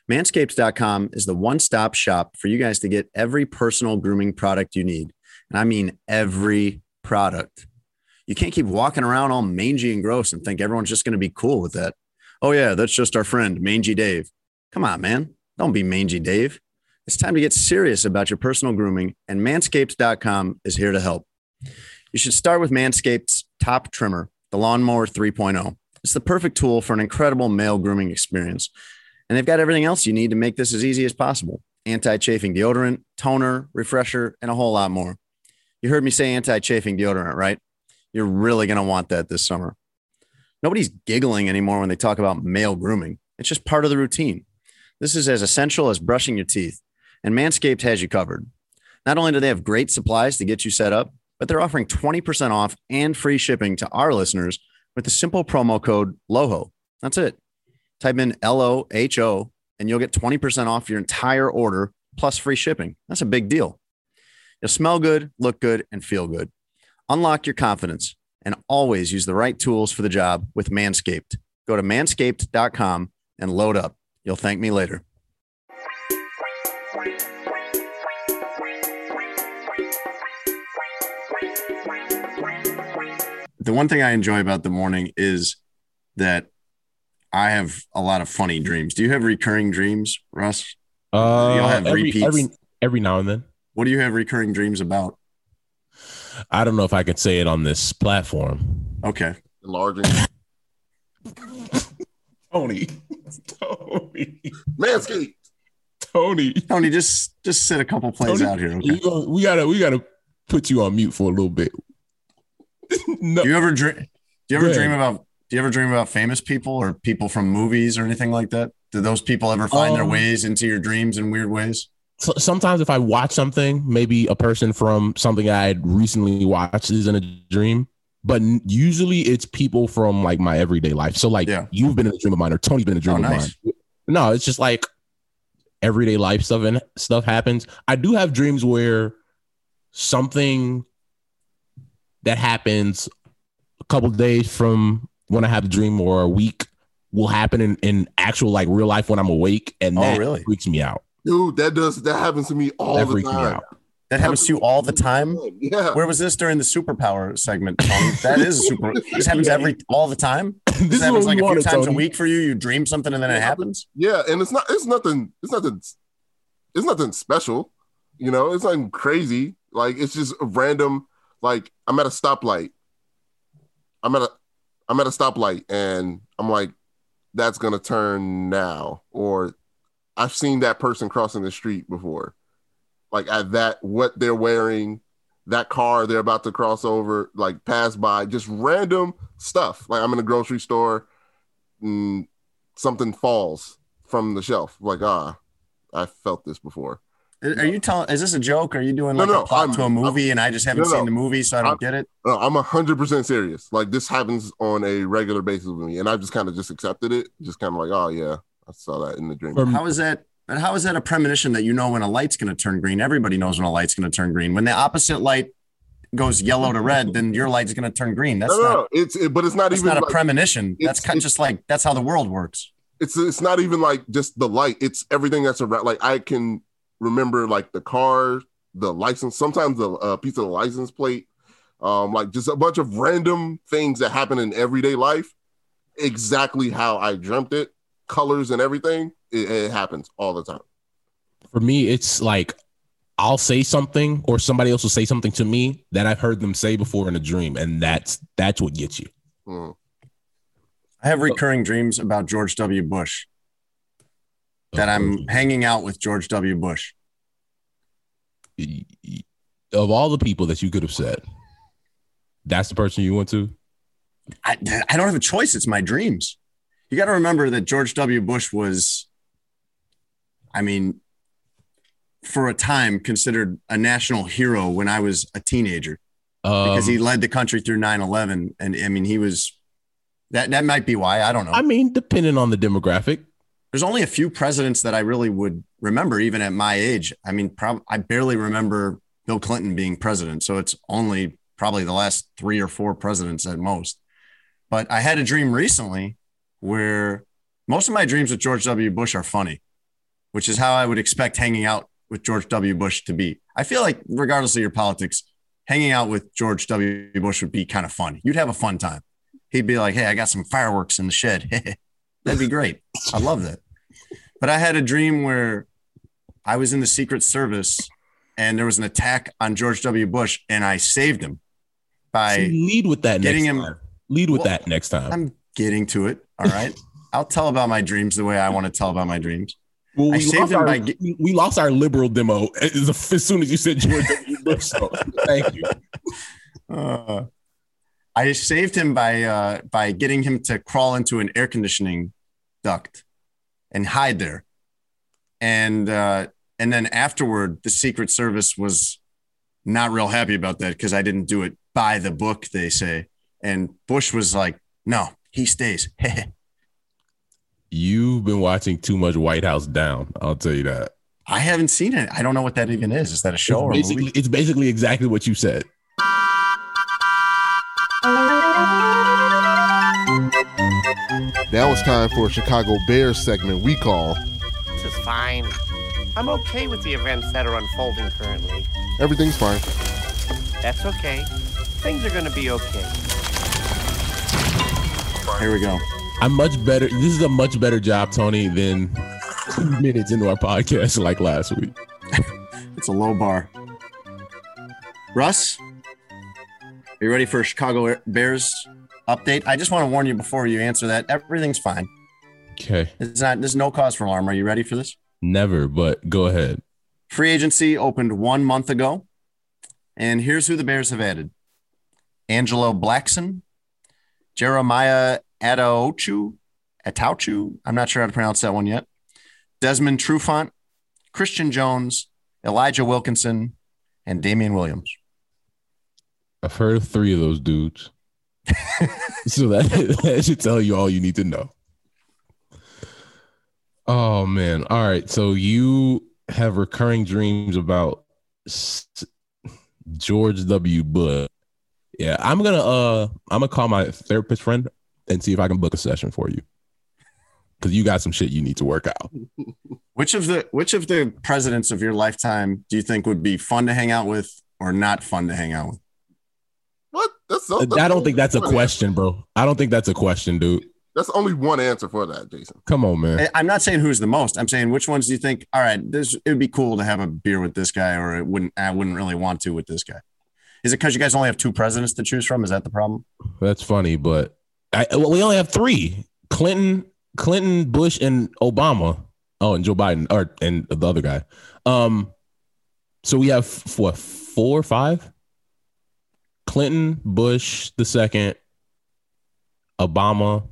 Manscaped.com is the one stop shop for you guys to get every personal grooming product you need. And I mean every product. You can't keep walking around all mangy and gross and think everyone's just going to be cool with that. Oh, yeah, that's just our friend, Mangy Dave. Come on, man. Don't be Mangy Dave. It's time to get serious about your personal grooming, and manscaped.com is here to help. You should start with Manscaped's top trimmer, the Lawnmower 3.0. It's the perfect tool for an incredible male grooming experience. And they've got everything else you need to make this as easy as possible anti chafing deodorant, toner, refresher, and a whole lot more. You heard me say anti chafing deodorant, right? You're really going to want that this summer. Nobody's giggling anymore when they talk about male grooming, it's just part of the routine. This is as essential as brushing your teeth, and Manscaped has you covered. Not only do they have great supplies to get you set up, but they're offering 20% off and free shipping to our listeners with the simple promo code LOHO. That's it. Type in L O H O and you'll get 20% off your entire order plus free shipping. That's a big deal. You'll smell good, look good, and feel good. Unlock your confidence and always use the right tools for the job with Manscaped. Go to manscaped.com and load up. You'll thank me later. The one thing I enjoy about the morning is that I have a lot of funny dreams. Do you have recurring dreams, Russ? Uh, You'll have every, repeats. every every now and then. What do you have recurring dreams about? I don't know if I could say it on this platform. Okay. Enlarging. Tony, Tony, Manscaped. Tony. Tony, just just sit a couple plays Tony, out here. Okay. You go- we gotta we gotta put you on mute for a little bit. No, Do you ever dream? Do you ever Good. dream about? Do you ever dream about famous people or people from movies or anything like that? Do those people ever find their Um, ways into your dreams in weird ways? sometimes if I watch something, maybe a person from something I had recently watched is in a dream. But usually it's people from like my everyday life. So like Yeah. you've been in a dream of mine or Tony's been in a dream Oh, of nice. mine. No, it's just like everyday life stuff and stuff happens. I do have dreams where something that happens a couple days from when I have a dream or a week will happen in, in actual like real life when I'm awake, and Oh, that really? freaks me out. Dude, that does that happens to me all that the freaks me time. out. That happens to you all the time. Yeah. Where was this during the superpower segment, Tony? That is super. This happens every all the time. this This happens like a few times Tony. a week for you. You dream something and then it happens. Yeah, and it's not it's nothing it's nothing it's nothing special. You know, it's nothing crazy. Like it's just a random like I'm at a stoplight. I'm at a I'm at a stoplight and I'm like that's to turn now or I've seen that person crossing the street before. Like at that what they're wearing, that car they're about to cross over, like pass by, just random stuff. Like I'm in a grocery store and something falls from the shelf. Like, ah, I felt this before. Are you telling? Is this a joke? Are you doing like no, a plot I'm- to a movie and I just haven't No, no. seen the movie, so I don't I'm- get it? No, I'm hundred percent serious. Like this happens on a regular basis with me, and I just kind of just accepted it. Just kind of like, oh yeah, I saw that in the dream. For- How is that? But how is that a premonition that you know when a light's going to turn green? Everybody knows when a light's going to turn green. When the opposite light goes yellow to red, then your light's going to turn green. That's no, no, not. no, it's it, but it's not That's even not a like, premonition. That's kind of just like that's how the world works. it's it's not even like just the light. It's everything that's around. Like I can remember like the car, the license, sometimes a, uh, piece of the license plate, um, like just a bunch of random things that happen in everyday life. Exactly how I dreamt it, colors and everything. It, it happens all the time. For me, it's like I'll say something or somebody else will say something to me that I've heard them say before in a dream, and that's that's what gets you. Mm. I have recurring dreams about George W. Bush that I'm hanging out with George W. Bush. of all the people that you could have said, that's the person you went to. I, I don't have a choice. It's my dreams. You got to remember that George W. Bush was, I mean, for a time considered a national hero when I was a teenager Um, because he led the country through 9 11. And I mean, he was that, that might be why. I don't know. I mean, depending on the demographic, There's only a few presidents that I really would remember, even at my age. I mean, prob- I barely remember Bill Clinton being president. So it's only probably the last three or four presidents at most. But I had a dream recently where most of my dreams with George W. Bush are funny, which is how I would expect hanging out with George W. Bush to be. I feel like, regardless of your politics, hanging out with George W. Bush would be kind of fun. You'd have a fun time. He'd be like, Hey, I got some fireworks in the shed. That'd be great. I love that. But I had a dream where I was in the Secret Service and there was an attack on George W. Bush and I saved him by See, lead with that getting next him- time. Lead with Well, that next time. I'm getting to it. All right. I'll tell about my dreams the way I want to tell about my dreams. well, we saved lost, him our, by we lost our liberal demo as, as soon as you said George W. Bush. So thank you. Uh, I saved him by uh, by getting him to crawl into an air conditioning duct and hide there. And uh, and then afterward, the Secret Service was not real happy about that because I didn't do it by the book, they say. And Bush was like, "No, he stays." You've been watching too much White House Down. I'll tell you that. I haven't seen it. I don't know what that even is. Is that a show or a it's basically, movie? it's basically exactly what you said. Now it's time for a Chicago Bears segment we call This is fine. I'm okay with the events that are unfolding currently. Everything's Fine. That's okay. Things are gonna be okay. Here we go. I'm much better. This is a much better job, Tony, than two minutes into our podcast like last week. It's a low bar. Russ, are you ready for a Chicago Bears update? I just want to warn you before you answer that everything's fine. Okay. It's not. There's no cause for alarm. Are you ready for this? Never, but go ahead. Free agency opened one month ago, and here's who the Bears have added: Angelo Blackson, Jeremiah Attaochu, Atauchu. I'm not sure how to pronounce that one yet. Desmond Trufant, Christian Jones, Elijah Wilkinson, and Damien Williams. I've heard of three of those dudes. so that, that should tell you all you need to know. Oh man. All right. So you have recurring dreams about George W. Bush. Yeah, I'm gonna uh I'm gonna call my therapist friend and see if I can book a session for you. Cause you got some shit you need to work out. Which of the which of the presidents of your lifetime do you think would be fun to hang out with or not fun to hang out with? What? That's, that's I don't think that's a one question, bro. I don't think that's a question, dude. That's only one answer for that, Jason. Come on, man. I- I'm not saying who's the most. I'm saying which ones do you think? All right, this it would be cool to have a beer with this guy, or it wouldn't. I wouldn't really want to with this guy. Is it because you guys only have two presidents to choose from? Is that the problem? That's funny, but I, well, we only have three: Clinton, Clinton, Bush, and Obama. Oh, and Joe Biden, or and the other guy. Um, so we have what four, or five? Clinton, Bush, the second, Obama,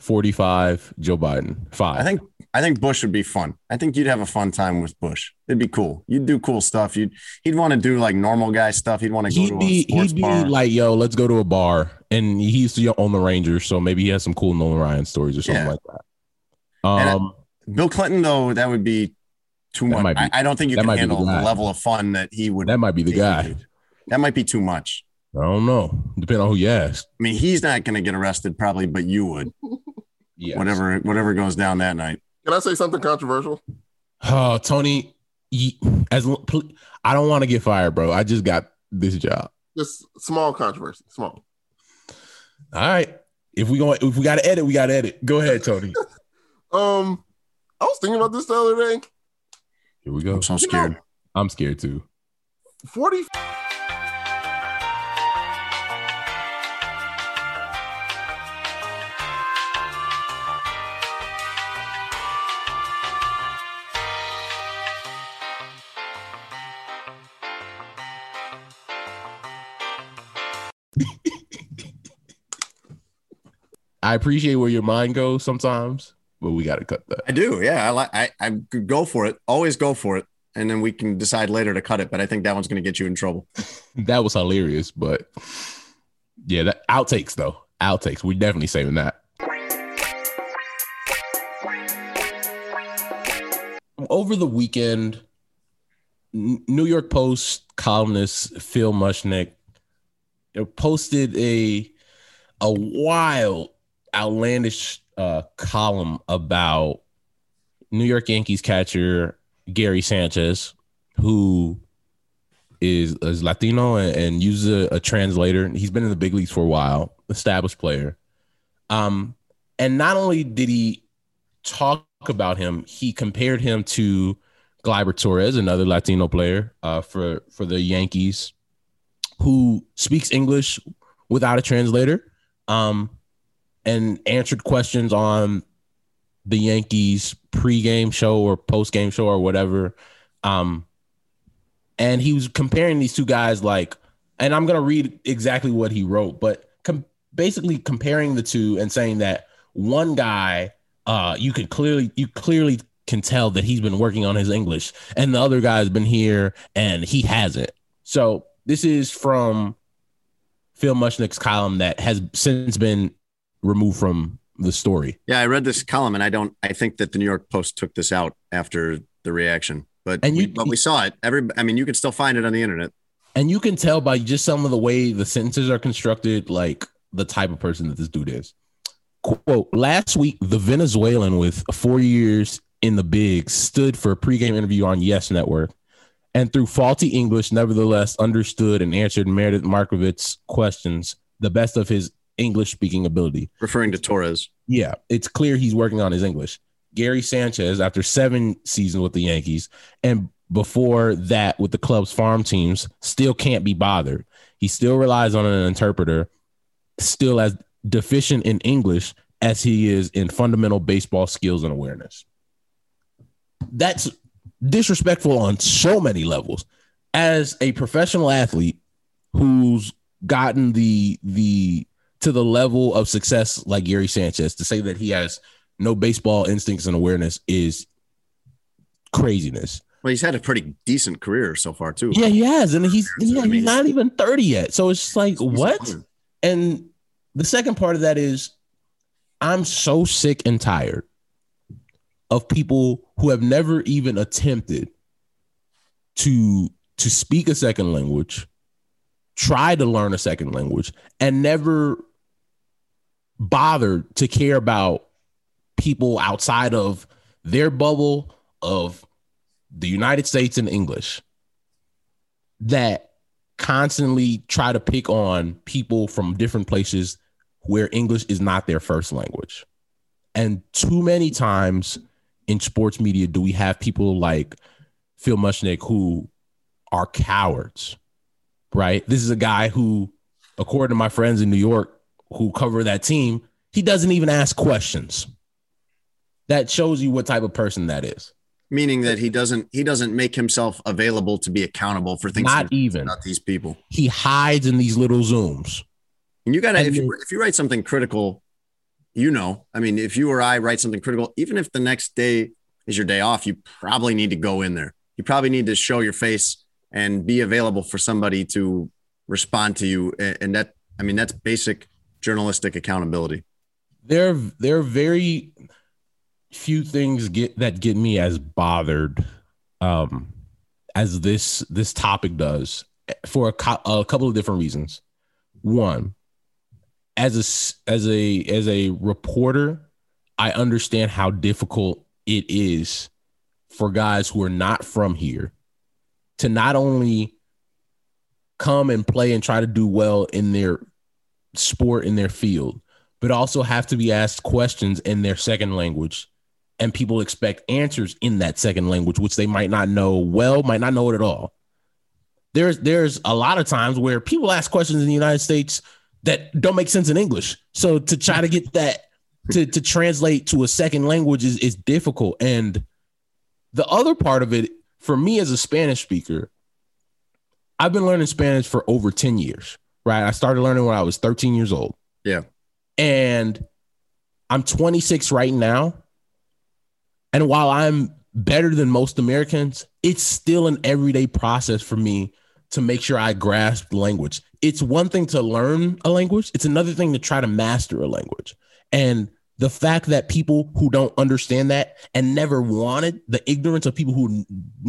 forty-five, Joe Biden, five. I think I think Bush would be fun. I think you'd have a fun time with Bush. It'd be cool. You'd do cool stuff. You'd he'd want to do like normal guy stuff. He'd want to go he'd to a be sports he'd be bar. like, "Yo, let's go to a bar," and he's on the Rangers, so maybe he has some cool Nolan Ryan stories or something Yeah. like that. And I- Um. Bill Clinton, though, that would be too much. be- I, I don't think you that can the handle the, level of fun that he would. That might be the guy. That might be too much. I don't know. Depending on who you ask. I mean, he's not going to get arrested probably, but you would. Yeah. Whatever, whatever goes down that night. Can I say something controversial? Oh, Tony, as I don't want to get fired, bro. I just got this job. Just small controversy. Small. All right. If we going if we got to edit, we got to edit. Go ahead, Tony. Um, I was thinking about this the other day. Here we go. I'm so scared. I'm scared too. 40 I appreciate where your mind goes sometimes, but we got to cut that. I do. Yeah, I like. I, I could go for it. Always go for it, and then we can decide later to cut it. But I think that one's going to get you in trouble. That was hilarious, but yeah, that outtakes though. Outtakes. We're definitely saving that. Over the weekend, New York Post columnist Phil Mushnick posted a a wild, outlandish uh, column about New York Yankees catcher Gary Sanchez, who is, is Latino and, and uses a, a translator. He's been in the big leagues for a while, established player. Um, and not only did he talk about him, he compared him to Gleyber Torres, another Latino player uh, for for the Yankees, who speaks English without a translator, um, and answered questions on the Yankees pregame show or postgame show or whatever. Um, and he was comparing these two guys like, and I'm gonna read exactly what he wrote, but com- basically comparing the two and saying that one guy, uh, you can clearly you clearly can tell that he's been working on his English, and the other guy's been here and he hasn't. So this is from Phil Mushnick's column that has since been removed from the story. Yeah, I read this column, and I don't. I think that the New York Post took this out after the reaction, but And we, but we saw it. Every, I mean, you can still find it on the internet. And you can tell by just some of the way the sentences are constructed, like the type of person that this dude is. Quote Last week, the Venezuelan with four years in the big stood for a pregame interview on Yes Network and through faulty English, nevertheless understood and answered Meredith Marakovits's questions, the best of his English speaking ability. Referring to Torres. Yeah, it's clear he's working on his English. Gary Sanchez, after seven seasons with the Yankees and before that with the club's farm teams, still can't be bothered. He still relies on an interpreter, still as deficient in English as he is in fundamental baseball skills and awareness. That's disrespectful on so many levels. As a professional athlete who's gotten the the to the level of success like Gary Sanchez to say that he has no baseball instincts and awareness is craziness. Well, he's had a pretty decent career so far too. Yeah, he has, and he's yeah, I mean, he's not even thirty yet. So it's just like what? And the second part of that is I'm so sick and tired of people who have never even attempted to to speak a second language, try to learn a second language, and never bothered to care about people outside of their bubble of the United States and English that constantly try to pick on people from different places where English is not their first language. And too many times in sports media do we have people like Phil Mushnick who are cowards, right? This is a guy who, according to my friends in New York who cover that team, he doesn't even ask questions. That shows you what type of person that is. Meaning that he doesn't he doesn't make himself available to be accountable for things Not even. not these people. He hides in these little zooms. And you gotta And if you if you write something critical, you know, I mean, if you or I write something critical, even if the next day is your day off, you probably need to go in there. You probably need to show your face and be available for somebody to respond to you. And that I mean, that's basic journalistic accountability. there there are very few things get that get me as bothered um as this this topic does for a, co- a couple of different reasons one as a as a as a reporter i understand how difficult it is for guys who are not from here to not only come and play and try to do well in their sport in their field but also have to be asked questions in their second language and people expect answers in that second language which they might not know well might not know it at all. There's there's a lot of times where people ask questions in the united states that don't make sense in english. So to try to get that to, to translate to a second language is, is difficult. And the other part of it for me as a spanish speaker i've been learning spanish for over 10 years right i started learning when i was 13 years old Yeah. and I'm 26 right now. And while I'm better than most Americans, it's still an everyday process for me to make sure I grasp the language. It's one thing to learn a language, it's another thing to try to master a language. And the fact that people who don't understand that and never wanted the ignorance of people who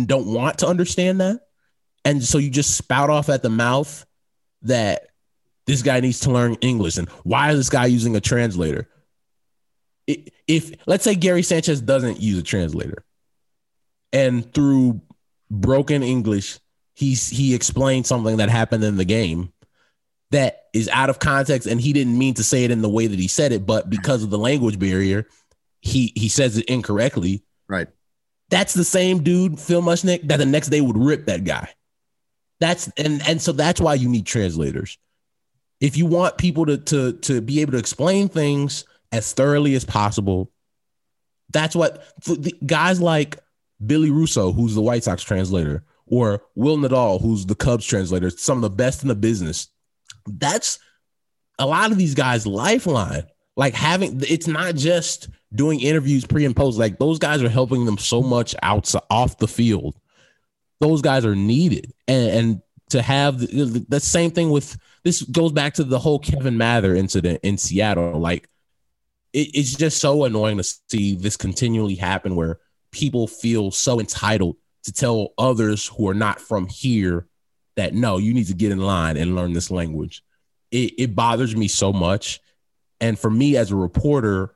don't want to understand that. And so you just spout off at the mouth that this guy needs to learn English and why is this guy using a translator? If let's say Gary Sanchez doesn't use a translator and through broken English, he's he explained something that happened in the game that is out of context and he didn't mean to say it in the way that he said it, but because of the language barrier, he he says it incorrectly. Right. That's the same dude, Phil Mushnick, that the next day would rip that guy. That's and and so that's why you need translators. If you want people to to to be able to explain things as thoroughly as possible, that's what the guys like Billy Russo, who's the White Sox translator, or Will Nadal, who's the Cubs translator, some of the best in the business. That's a lot of these guys' lifeline. Like having it's not just doing interviews pre and post. Like those guys are helping them so much outside off the field. Those guys are needed, and, and to have the, the same thing with this goes back to the whole Kevin Mather incident in Seattle. Like it, it's just so annoying to see this continually happen where people feel so entitled to tell others who are not from here that no, you need to get in line and learn this language. It, it bothers me so much. And for me as a reporter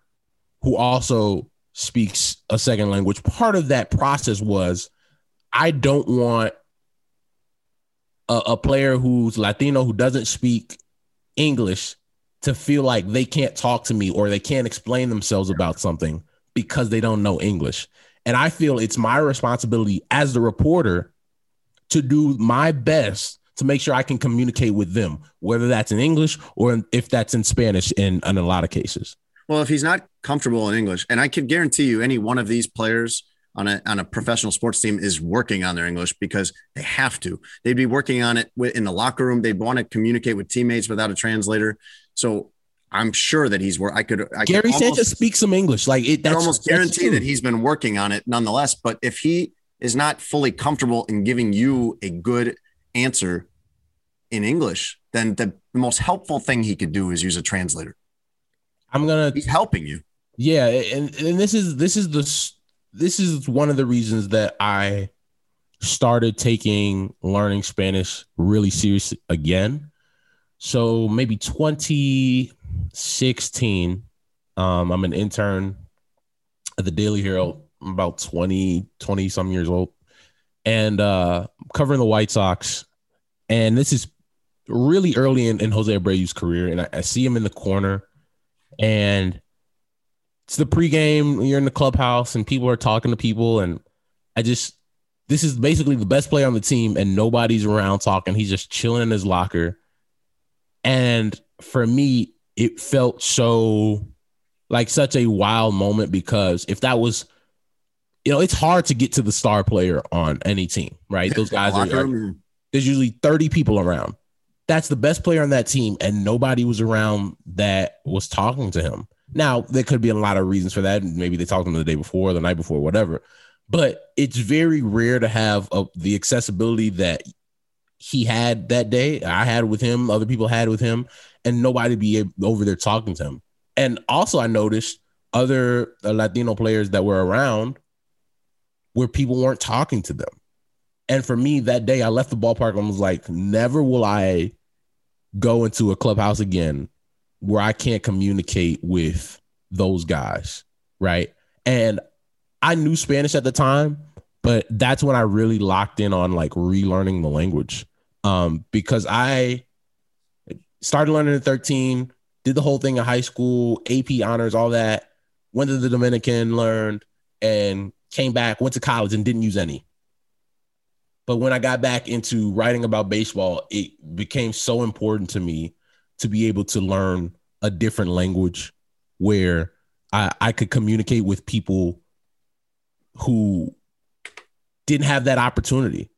who also speaks a second language, part of that process was I don't want a, a player who's Latino who doesn't speak English to feel like they can't talk to me or they can't explain themselves about something because they don't know English. And I feel it's my responsibility as the reporter to do my best to make sure I can communicate with them, whether that's in English or if that's in Spanish in, in a lot of cases. Well, if he's not comfortable in English, and I can guarantee you, any one of these players on a on a professional sports team is working on their English because they have to. They'd be working on it in the locker room. They'd want to communicate with teammates without a translator. So I'm sure that he's where I could. I Gary could almost, Sanchez speaks some English. Like it, I that's almost guarantee that he's been working on it nonetheless. But if he is not fully comfortable in giving you a good answer in English, then the most helpful thing he could do is use a translator. I'm gonna He's helping you. Yeah, and and this is this is the this is one of the reasons that I started taking learning Spanish really serious again. So maybe 2016, um, I'm an intern at the Daily Herald. I'm about 20, 20 some years old, and uh, covering the White Sox. And this is really early in, in Jose Abreu's career, and I, I see him in the corner, and it's the pregame. You're in the clubhouse and people are talking to people, and I just this is basically the best player on the team, and nobody's around talking. He's just chilling in his locker, and for me, it felt so like such a wild moment because if that was, you know, it's hard to get to the star player on any team, right? Those guys are, are there's usually 30 people around. That's the best player on that team, and nobody was around that was talking to him. Now, there could be a lot of reasons for that. Maybe they talked to him the day before, the night before, whatever. But it's very rare to have uh, the accessibility that he had that day. I had with him, other people had with him, and nobody be over there talking to him. And also, I noticed other uh, Latino players that were around where people weren't talking to them. And for me, that day, I left the ballpark and was like, never will I go into a clubhouse again where I can't communicate with those guys. Right. And I knew Spanish at the time, but that's when I really locked in on like relearning the language. Um, because I started learning at 13, did the whole thing in high school, AP honors, all that, went to the Dominican, learned, and came back, went to college and didn't use any. But when I got back into writing about baseball, it became so important to me to be able to learn a different language where I, I could communicate with people who didn't have that opportunity.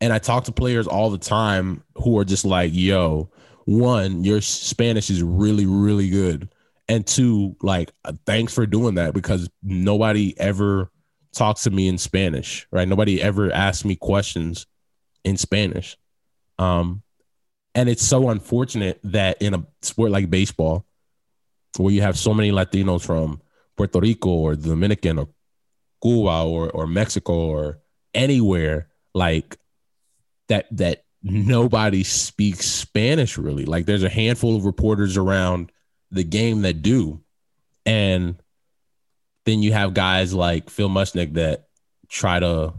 And I talk to players all the time who are just like, yo, one, your Spanish is really, really good. And two, like, thanks for doing that because nobody ever talks to me in Spanish, right? Nobody ever asks me questions in Spanish. Um, and it's so unfortunate that in a sport like baseball, where you have so many Latinos from Puerto Rico or Dominican or Cuba or or Mexico or anywhere, like that that nobody speaks Spanish really. Like there's a handful of reporters around the game that do. And then you have guys like Phil Mushnick that try to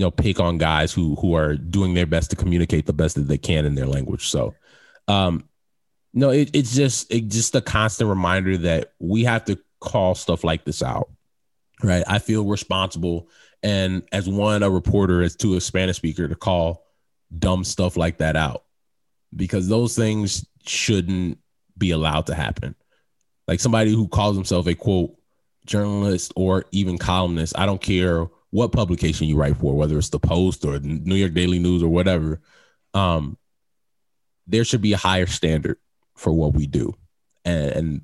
you know pick on guys who who are doing their best to communicate the best that they can in their language. So um no, it, it's just it's just a constant reminder that we have to call stuff like this out. Right. I feel responsible and as one a reporter as to a Spanish speaker to call dumb stuff like that out because those things shouldn't be allowed to happen. Like somebody who calls himself a quote journalist or even columnist, I don't care what publication you write for, whether it's the Post or New York Daily News or whatever. Um, there should be a higher standard for what we do, and, and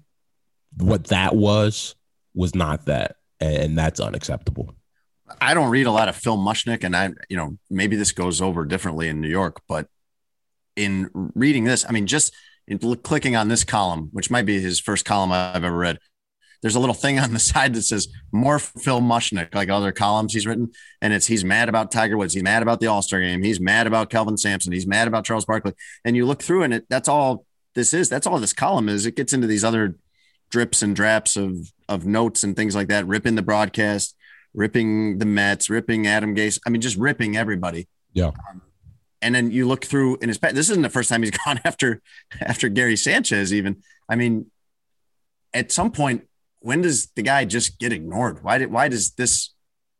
what that was was not that, and that's unacceptable. I don't read a lot of Phil Mushnick, and I, you know, maybe this goes over differently in New York, but in reading this, I mean, just in clicking on this column, which might be his first column I've ever read, there's a little thing on the side that says more Phil Mushnick, like other columns he's written, and it's he's mad about Tiger Woods, he's mad about the All Star game, he's mad about Kelvin Sampson, he's mad about Charles Barkley, and you look through and it that's all this is. That's all this column is. It gets into these other drips and draps of of notes and things like that, ripping the broadcast, ripping the Mets, ripping Adam Gase. I mean, just ripping everybody. Yeah. Um, and then you look through in his this isn't the first time he's gone after after Gary Sanchez. Even I mean, at some point, when does the guy just get ignored? Why did why does this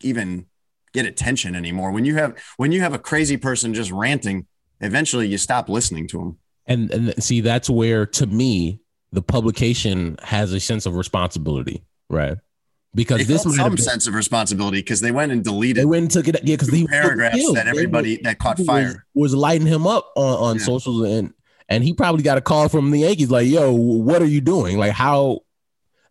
even get attention anymore? When you have when you have a crazy person just ranting, eventually you stop listening to him. And and see, that's where to me the publication has a sense of responsibility, right? because They this felt some been, sense of responsibility because they went and deleted they went and took it yeah because he paragraphs killed. that everybody that caught people was- fire. was, lighting him up on on Yeah. socials and and he probably got a call from the Yankees like yo what are you doing like how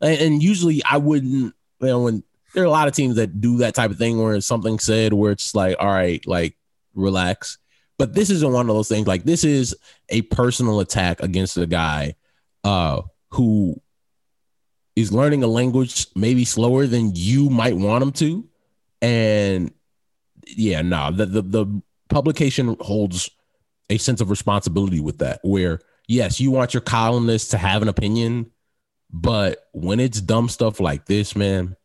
and, usually I wouldn't you know when there are a lot of teams that do that type of thing where something said where it's like all right like relax. But this isn't one of those things. Like this is a personal attack against a guy uh who is learning a language maybe slower than you might want him to. And yeah no the, the the publication holds a sense of responsibility with that where yes you want your columnist to have an opinion but when it's dumb stuff like this man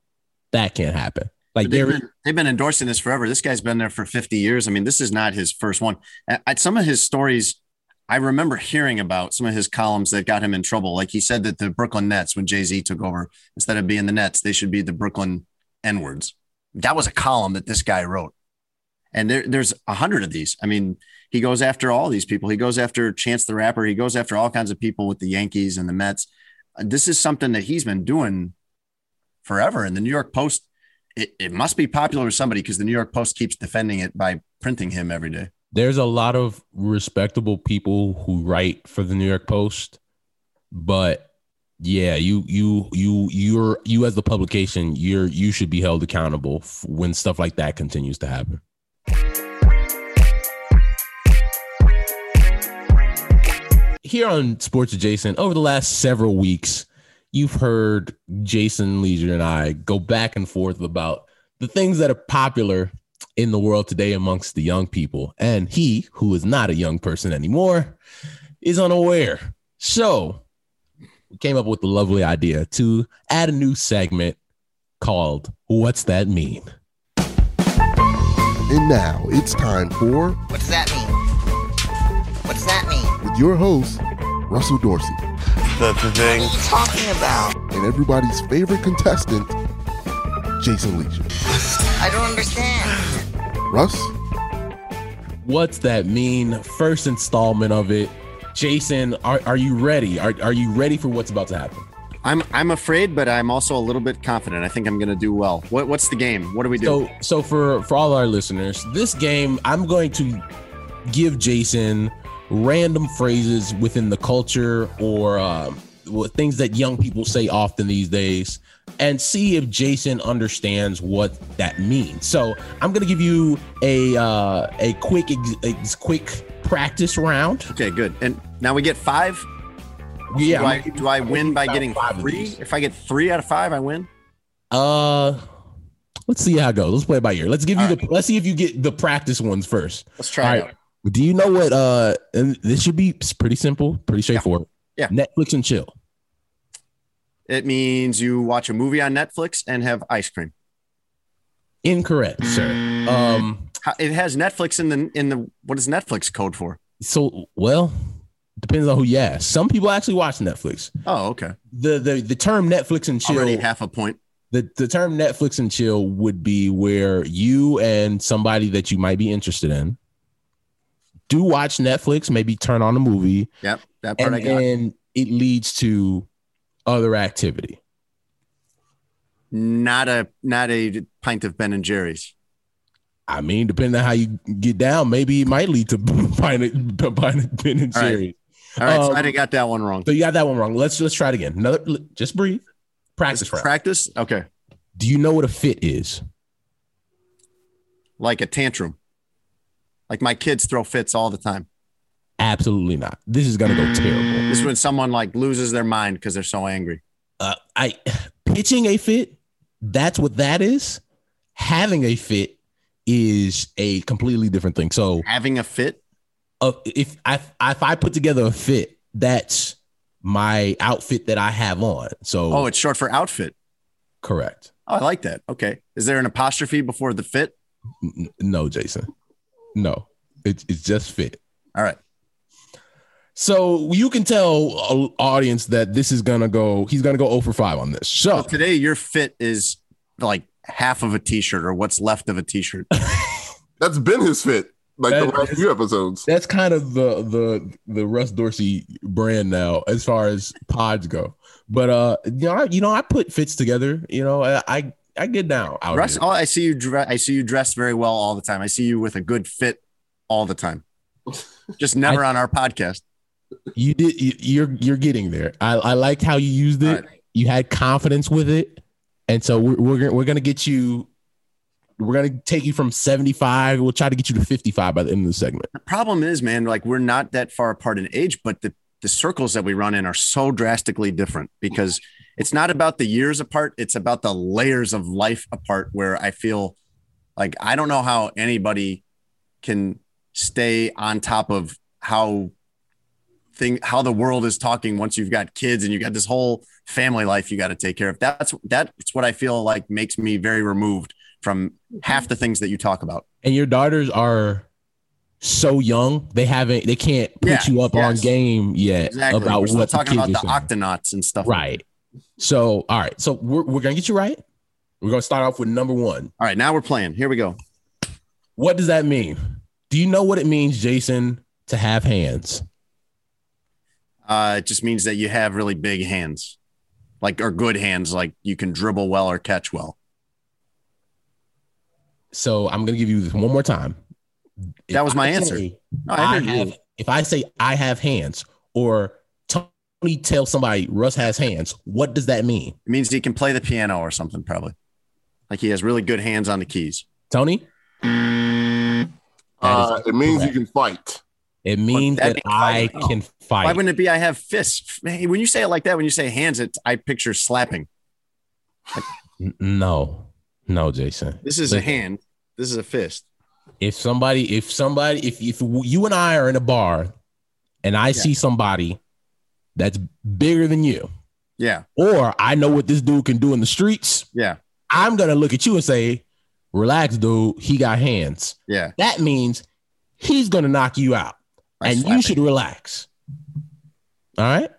that can't happen like They've been, they've been endorsing this forever. This guy's been there for 50 years. I mean, this is not his first one. At, some of his stories, I remember hearing about some of his columns that got him in trouble. Like he said that the Brooklyn Nets, when Jay Z took over, instead of being the Nets, they should be the Brooklyn N words. That was a column that this guy wrote. And there, there's a hundred of these. I mean, he goes after all these people. He goes after Chance the Rapper. He goes after all kinds of people with the Yankees and the Mets. Uh, This is something that he's been doing forever. And the New York Post it, it must be popular with somebody because the New York Post keeps defending it by printing him every day. there's a lot of respectable people who write for the New York Post, but yeah, you you you you're you as the publication, you're you should be held accountable when stuff like that continues to happen. Here on Sports Adjacent, over the last several weeks, you've heard Jason Lieser and I go back and forth about the things that are popular in the world today amongst the young people. And he, who is not a young person anymore, is unaware. So we came up with the lovely idea to add a new segment called What's That Mean? And now it's time for What's that mean? What's that mean? with your host, Russell Dorsey, That's the thing. What are you talking about? and everybody's favorite contestant, Jason Lieser. I don't understand. Russ, What's that mean? First installment of it. Jason, are, are you ready? Are, are you ready for what's about to happen? I'm I'm afraid, but I'm also a little bit confident. I think I'm going to do well. What, what's the game? What do we do? So, so for for all our listeners, this game, I'm going to give Jason random phrases within the culture or uh, things that young people say often these days, and see if Jason understands what that means. So, I'm going to give you a uh, a quick quick practice round. okay, good. And now we get five. Yeah, do I, gonna do I win by getting about five of three? If I get three out of five, I win. Uh, let's see how it goes. Let's play it by ear. Let's give you All the. Let's see if you get the practice ones first. Let's try All it right. Do you know what? Uh, and this should be pretty simple, pretty straightforward. Yeah. Netflix and chill. It means you watch a movie on Netflix and have ice cream. Incorrect, sir. Um. It has Netflix in the in the what is Netflix code for? So, well, depends on who you ask. Some people actually watch Netflix. Oh, okay. The the the term Netflix and chill. Already half a point. the the term Netflix and chill would be where you and somebody that you might be interested in do watch Netflix, maybe turn on a movie, Yep, that part and I got. then it leads to other activity. Not a not a pint of Ben and Jerry's. I mean, depending on how you get down, maybe it might lead to buying it, buying it Ben and Jerry's. All right, so Um, I didn't got that one wrong. So you got that one wrong. Let's let's try it again. Another, just breathe. Practice Just practice. Okay, Do you know what a fit is? like a tantrum. Like my kids throw fits all the time. Absolutely not. This is gonna go terrible. This is when someone like loses their mind because they're so angry. uh, I pitching a fit. That's what that is. Having a fit is a completely different thing. So, Having a fit. uh, if I if I put together a fit, that's my outfit that I have on. So, Oh, it's short for outfit. correct. Oh, I like that. Okay. Is there an apostrophe before the fit? No, Jason. No, it's it's just fit. All right. So you can tell uh, audience that this is gonna go. He's gonna go 0 for five on this. So So today your fit is like half of a t-shirt or what's left of a t-shirt. that's been his fit. like the last few episodes. That's kind of the the the Russ Dorsey brand now, as far as pods go. But uh, you know, I, you know, I put fits together. You know, I I, I get down. Out Russ, oh, I see you. Dre- I see you dressed very well all the time. I see you with a good fit all the time. Just never on our podcast. you did. You, you're you're getting there. I I liked how you used it. Right. You had confidence with it, and so we're we're we're gonna get you. We're gonna take you from 75. We'll try to get you to 55 by the end of the segment. The problem is, man, like we're not that far apart in age, but the the circles that we run in are so drastically different because it's not about the years apart; it's about the layers of life apart. Where I feel like I don't know how anybody can stay on top of how thing how the world is talking once you've got kids and you got this whole family life you got to take care of. That's that's what I feel like makes me very removed from half the things that you talk about. And your daughters are so young; they haven't, they can't put Yeah, you up on game yet Exactly. about We're what talking about the saying. octonauts and stuff. Right. So, all right. So we're, we're gonna get you right. We're gonna start off with number one. All right, now we're playing. Here we go. What does that mean? Do you know what it means, Jason, to have hands? Uh, it just means that you have really big hands, like or good hands, like you can dribble well or catch well. So I'm gonna give you this one more time. If That was my I answer. No, I, I have, if I say I have hands, or Tony tells somebody Russ has hands, what does that mean? It means he can play the piano or something, probably. Like he has really good hands on the keys. Tony? That Uh, it means correct. you can fight. It means that'd that I fighting. can fight. Why wouldn't it be I have fists? Hey, when you say it like that, when you say hands, it I picture slapping. No, no, Jason. This is a hand. This is a fist. if somebody if somebody if if you and I are in a bar and I see somebody that's bigger than you Yeah, or I know what this dude can do in the streets, yeah, I'm going to look at you and say, "Relax, dude, he got hands." yeah. That means he's going to knock you out and slapping. you should relax. All right?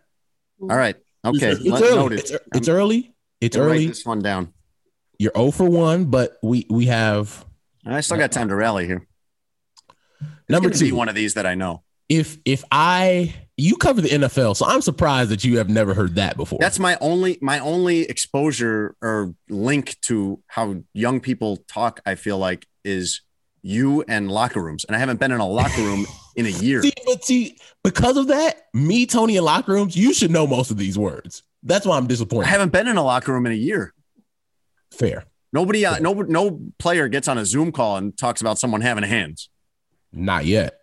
All right. Okay. It's let- er, early. It's, it's early. It's early. this one down. You're 0 for 1, but we we have I still got time to rally here. number It's gonna be 2. one of these that I know. if if I you cover the NFL, so I'm surprised that you have never heard that before. That's my only my only exposure or link to how young people talk. I feel like is you and locker rooms, and I haven't been in a locker room in a year. see, but see, because of that, me, Tony, and locker rooms, you should know most of these words. That's why I'm disappointed. I haven't been in a locker room in a year. Fair, Nobody, uh, no, no player gets on a Zoom call and talks about someone having hands. not yet.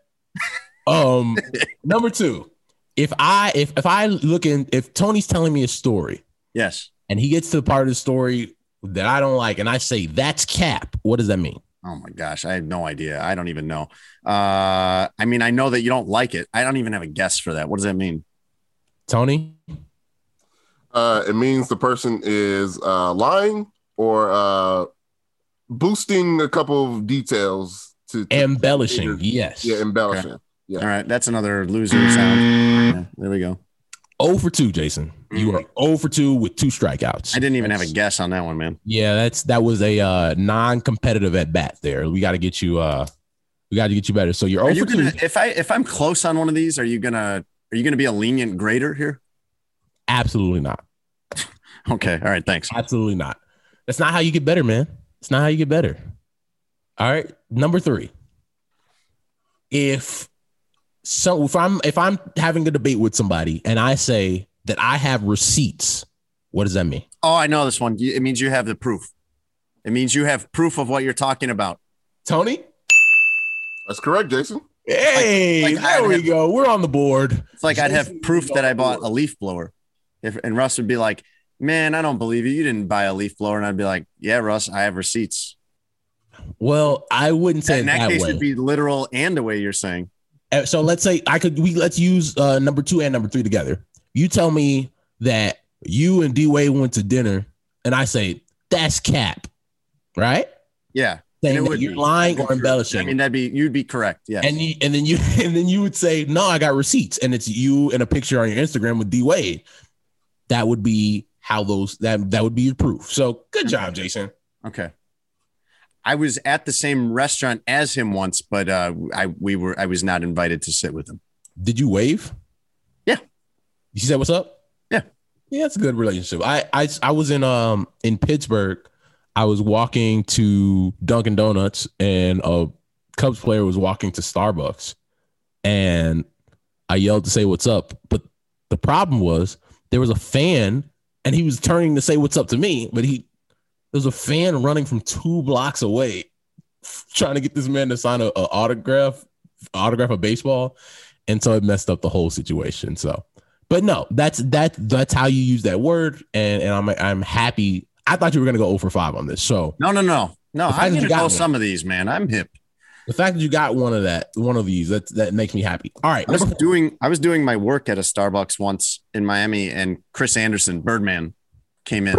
um, number two, if I if if I look in, if Tony's telling me a story Yes. and he gets to the part of the story that I don't like, and I say that's cap, what does that mean? Oh my gosh, I have no idea. I don't even know. Uh, I mean, I know that you don't like it. I don't even have a guess for that. What does that mean? Tony, Uh, it means the person is uh, lying or uh, boosting a couple of details to, to embellishing, yes. yeah, embellishing. Yeah. All right, that's another loser sound. Yeah, there we go. 0 for 2, Jason. You are 0 for 2 with two strikeouts. I didn't even have a guess on that one, man. Yeah, that's that was a uh non-competitive at bat there. We got to get you uh we got to get you better. So you're Are 0 you for 2. gonna if I if I'm close on one of these, are you gonna are you gonna be a lenient grader here? Absolutely not. Okay, all right, thanks. Absolutely not. That's not how you get better, man. It's not how you get better. All right, number 3. If so if I'm if I'm having a debate with somebody and I say that I have receipts, what does that mean? Oh, I know this one. It means you have the proof. It means you have proof of what you're talking about. Tony? That's correct, Jason. Hey, like I there we have- go. We're on the board. It's like I'd have proof that I bought a leaf blower. If and Russ would be like, "Man, I don't believe you. You didn't buy a leaf blower." And I'd be like, "Yeah, Russ, I have receipts." Well, I wouldn't say In that, that case, way. it'd be literal and the way you're saying. So let's say I could we let's use uh number two and number three together. You tell me that you and D Wade went to dinner, and I say that's cap, right? Yeah, Saying it that would you're be. lying That'd or embellishing, I mean, that'd be you'd be correct. Yeah. and you and then you and then you would say no, I got receipts, and it's you and a picture on your Instagram with D Wade. That would be how those that that would be your proof. So good job, Jason. okay. I was at the same restaurant as him once, but uh, I we were I was not invited to sit with him. Did you wave? Yeah. You said what's up? Yeah. Yeah, it's a good relationship. I I I was in um in Pittsburgh. I was walking to Dunkin' Donuts and a Cubs player was walking to Starbucks and I yelled to say what's up. But the problem was there was a fan and he was turning to say what's up to me, but he there was a fan running from two blocks away trying to get this man to sign a, a autograph autograph a baseball. And so it messed up the whole situation. So but no that's that that's how you use that word. And and i'm i'm happy. I thought you were gonna go oh over 5 on this. So No, no, no, no. I'm gonna know some of these, man. I'm hip. the fact that you got one of that one of these that that makes me happy. All right I was doing I was doing my work at a Starbucks once in Miami, and Chris Anderson, Birdman, came in.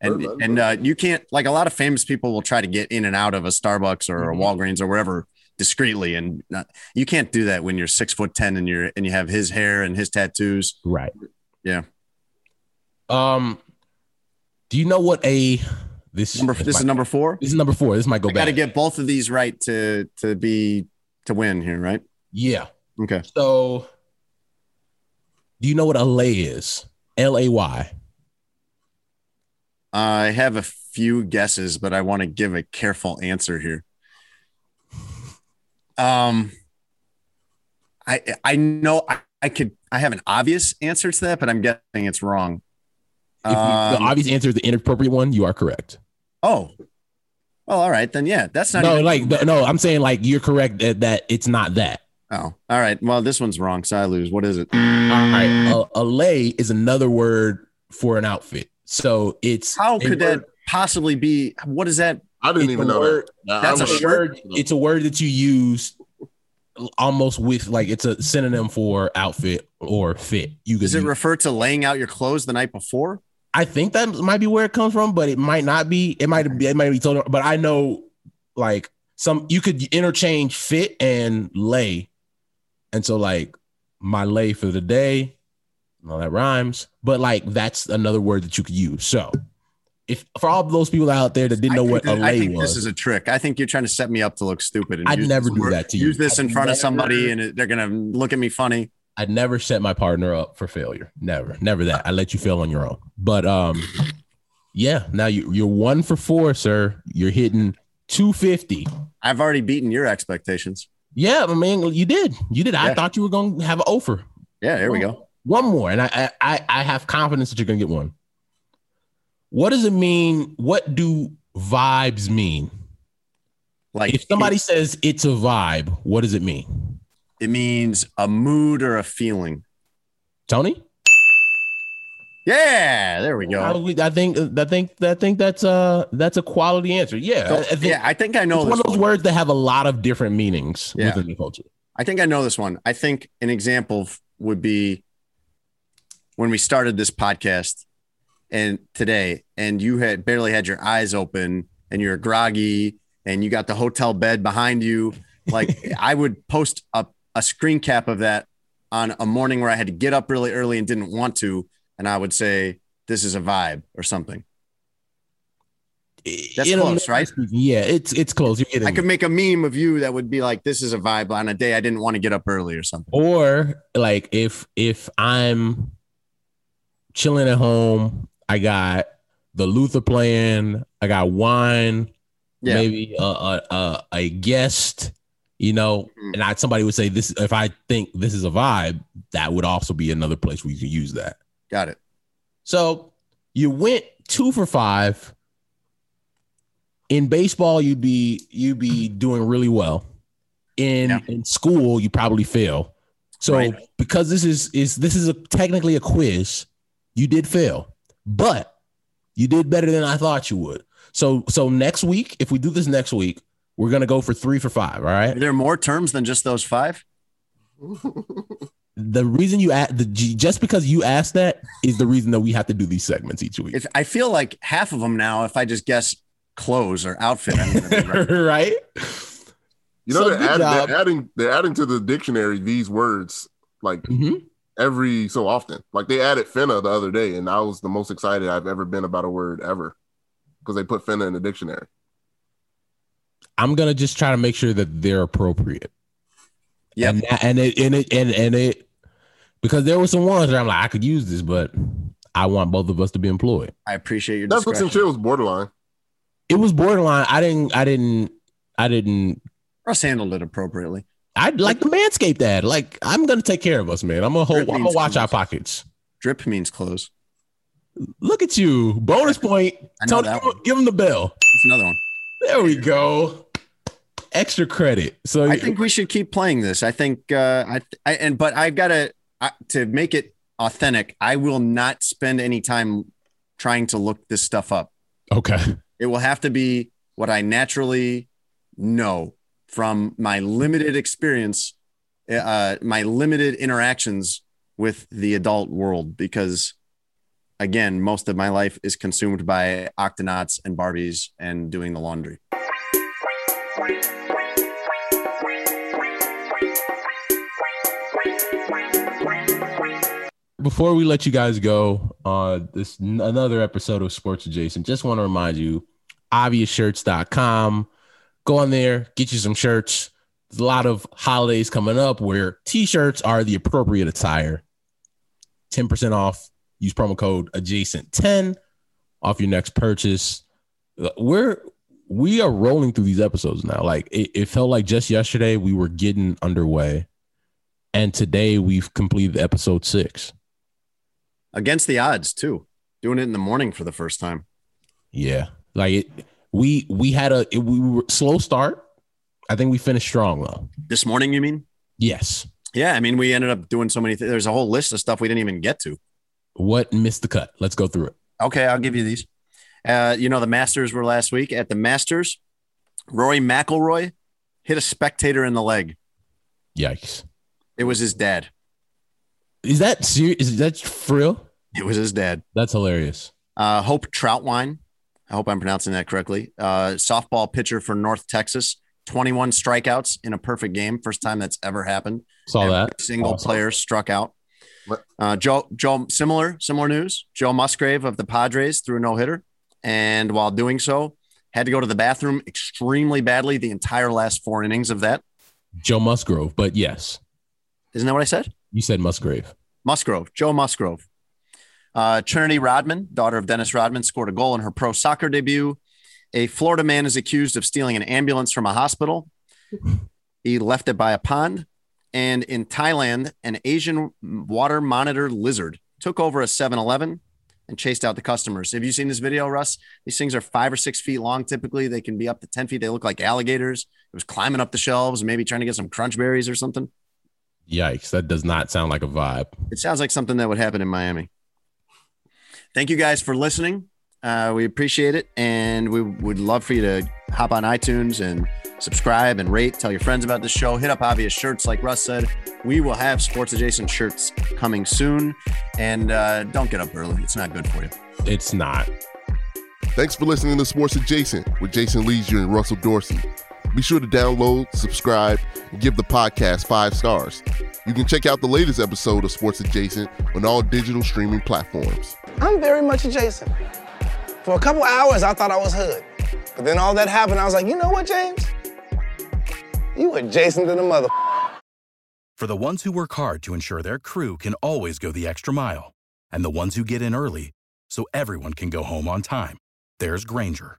And and uh, you can't like a lot of famous people will try to get in and out of a Starbucks or a Mhm. Walgreens or wherever discreetly, and not, you can't do that when you're six foot ten and you're and you have his hair and his tattoos. right Yeah. um do you know what a this Number this is might- number four. this is number four this might go I got to get both of these right to to be to win here, right? yeah Okay. So, do you know what a lay is? L A Y. I have a few guesses, but I want to give a careful answer here. Um, I I know I, I could I have an obvious answer to that, but I'm guessing it's wrong. If you- the Um, obvious answer is the inappropriate one. You are correct. oh, well, all right then. Yeah, that's not. No, even- like the- no, I'm saying like you're correct that, that it's not that. oh, all right. Well, this one's wrong, so I lose. What is it? All right, a, a lay is another word for an outfit. So it's How could that word- possibly be? What is that? I didn't It's even know word- that. that's I a was- word. It's a word that you use almost with like it's a synonym for outfit or fit. You could Does it use- refer to laying out your clothes the night before? I think that might be where it comes from, but it might not be. It might be. It might be told. But I know, like some, you could interchange fit and lay, and so like my lay for the day, well, that rhymes. But like that's another word that you could use. So if for all those people out there that didn't I know what a that- I think was, this is a trick. I think you're trying to set me up to look stupid. And I'd never do word- that to you. Use this in I'd front of somebody, and they're gonna look at me funny. I'd never set my partner up for failure. Never, never that. I let you fail on your own. But um, yeah. Now you you're one for four, sir. You're hitting two fifty. I've already beaten your expectations. Yeah, I mean, you did. You did. I thought you were going to have an offer. Yeah, here we go. One more, and I, I, I, I have confidence that you're going to get one. What does it mean? What do vibes mean? Like If somebody says it's a vibe, what does it mean? it means a mood or a feeling. Tony? Yeah, there we go. would- I think, I think, I think that's uh that's a quality answer. Yeah, I, I think yeah, I think I know one of those one. words that have a lot of different meanings Yeah. within the culture. I think I know this one. I think an example would be when we started this podcast and today, and you had barely had your eyes open and you're groggy and you got the hotel bed behind you. Like I would post a, a screen cap of that on a morning where I had to get up really early and didn't want to. And I would say, this is a vibe or something. That's close, right? Yeah, it's it's close. You're getting I could make a meme of you that would be like, this is a vibe on a day I didn't want to get up early or something. or like if if i'm chilling at home i got the luther playing i got wine Yeah. maybe a, a, a, a guest you know Mhm. and I, somebody would say this if i think this is a vibe that would also be another place where you could use that Got it. so you went two for five in baseball you'd be you'd be doing really well in Yeah. in school you probably fail so Right. because this is is this is a technically a quiz you did fail but you did better than i thought you would so so next week if we do this next week we're gonna go for three for five all Are there more terms than just those five? the reason you asked the just because you asked that is the reason that we have to do these segments each week If I feel like half of them now, if I just guess clothes or outfit, I'm gonna be right. right? You know, So they're, good add, job. they're adding they're adding to the dictionary these words like Mhm. Every so often. Like they added finna the other day, and I was the most excited I've ever been about a word ever because they put finna in the dictionary. I'm gonna just try to make sure that they're appropriate. Yeah, And and it and it and and it because there were some ones where I'm like I could use this, but I want both of us to be employed. I appreciate your Netflix and discretion. chill was borderline. It was borderline. I didn't. I didn't. I didn't. Russ handled it appropriately. I like the Manscaped ad. Like I'm gonna take care of us, man. I'm gonna hold. Drip I'm gonna watch our pockets. Drip means close. Look at you. Bonus point. Tony, that give him the bell. It's another one. There we go. Extra credit. So I think we should keep playing this. I think uh, I, I and but I've got to to make it authentic. I will not spend any time trying to look this stuff up. okay. It will have to be what I naturally know from my limited experience, uh, my limited interactions with the adult world. Because again, most of my life is consumed by octonauts and Barbies and doing the laundry. Before we let you guys go on this another episode of Sports Adjacent, just want to remind you, obviousshirts.com. Go on there, get you some shirts. There's a lot of holidays coming up where t-shirts are the appropriate attire. 10% off. Use promo code adjacent10 off your next purchase. We're we are rolling through these episodes now. Like it, it felt like just yesterday we were getting underway. And today we've completed episode six. Against the odds, too. Doing it in the morning for the first time. Yeah, like it. We we had a it, we were slow start. I think we finished strong though. This morning, you mean? Yes. Yeah, I mean, we ended up doing so many. Th- There's a whole list of stuff we didn't even get to. What missed the cut? Let's go through it. Okay, I'll give you these. Uh, you know, the Masters were last week. At the Masters, Rory McIlroy hit a spectator in the leg. Yikes! It was his dad. Is that serious? Is that for real? It was his dad. That's hilarious. Uh, Hope Troutwine. I hope I'm pronouncing that correctly. Uh, softball pitcher for North Texas. 21 strikeouts in a perfect game. First time that's ever happened. Saw Every that. single Awesome. player struck out. Uh, Joe, Joe, similar, similar news. Joe Musgrave of the Padres threw a no hitter, and while doing so, had to go to the bathroom extremely badly the entire last four innings of that. Joe Musgrove, but yes, Isn't that what I said? you said Musgrave. Musgrove, Joe Musgrove. Uh, Trinity Rodman, daughter of Dennis Rodman, scored a goal in her pro soccer debut. A Florida man is accused of stealing an ambulance from a hospital. He left it by a pond. And in Thailand, an Asian water monitor lizard took over a 7 Eleven and chased out the customers. Have you seen this video, Russ? These things are five or six feet long. Typically, they can be up to 10 feet. They look like alligators. It was climbing up the shelves, maybe trying to get some crunch berries or something. Yikes! That does not sound like a vibe. It sounds like something that would happen in Miami. Thank you guys for listening. Uh, we appreciate it. And we would love for you to hop on iTunes and subscribe and rate. Tell your friends about the show. Hit up obvious shirts, like Russ said. We will have sports adjacent shirts coming soon. And uh, don't get up early, it's not good for you. It's not. Thanks for listening to Sports Adjacent with Jason Lieser and Russell Dorsey. Be sure to download, subscribe, and give the podcast five stars. You can check out the latest episode of Sports Adjacent on all digital streaming platforms. I'm very much adjacent. For a couple hours, I thought I was hood. But then all that happened, I was like, you know what, James? You adjacent to the mother. For the ones who work hard to ensure their crew can always go the extra mile, and the ones who get in early so everyone can go home on time, there's Grainger,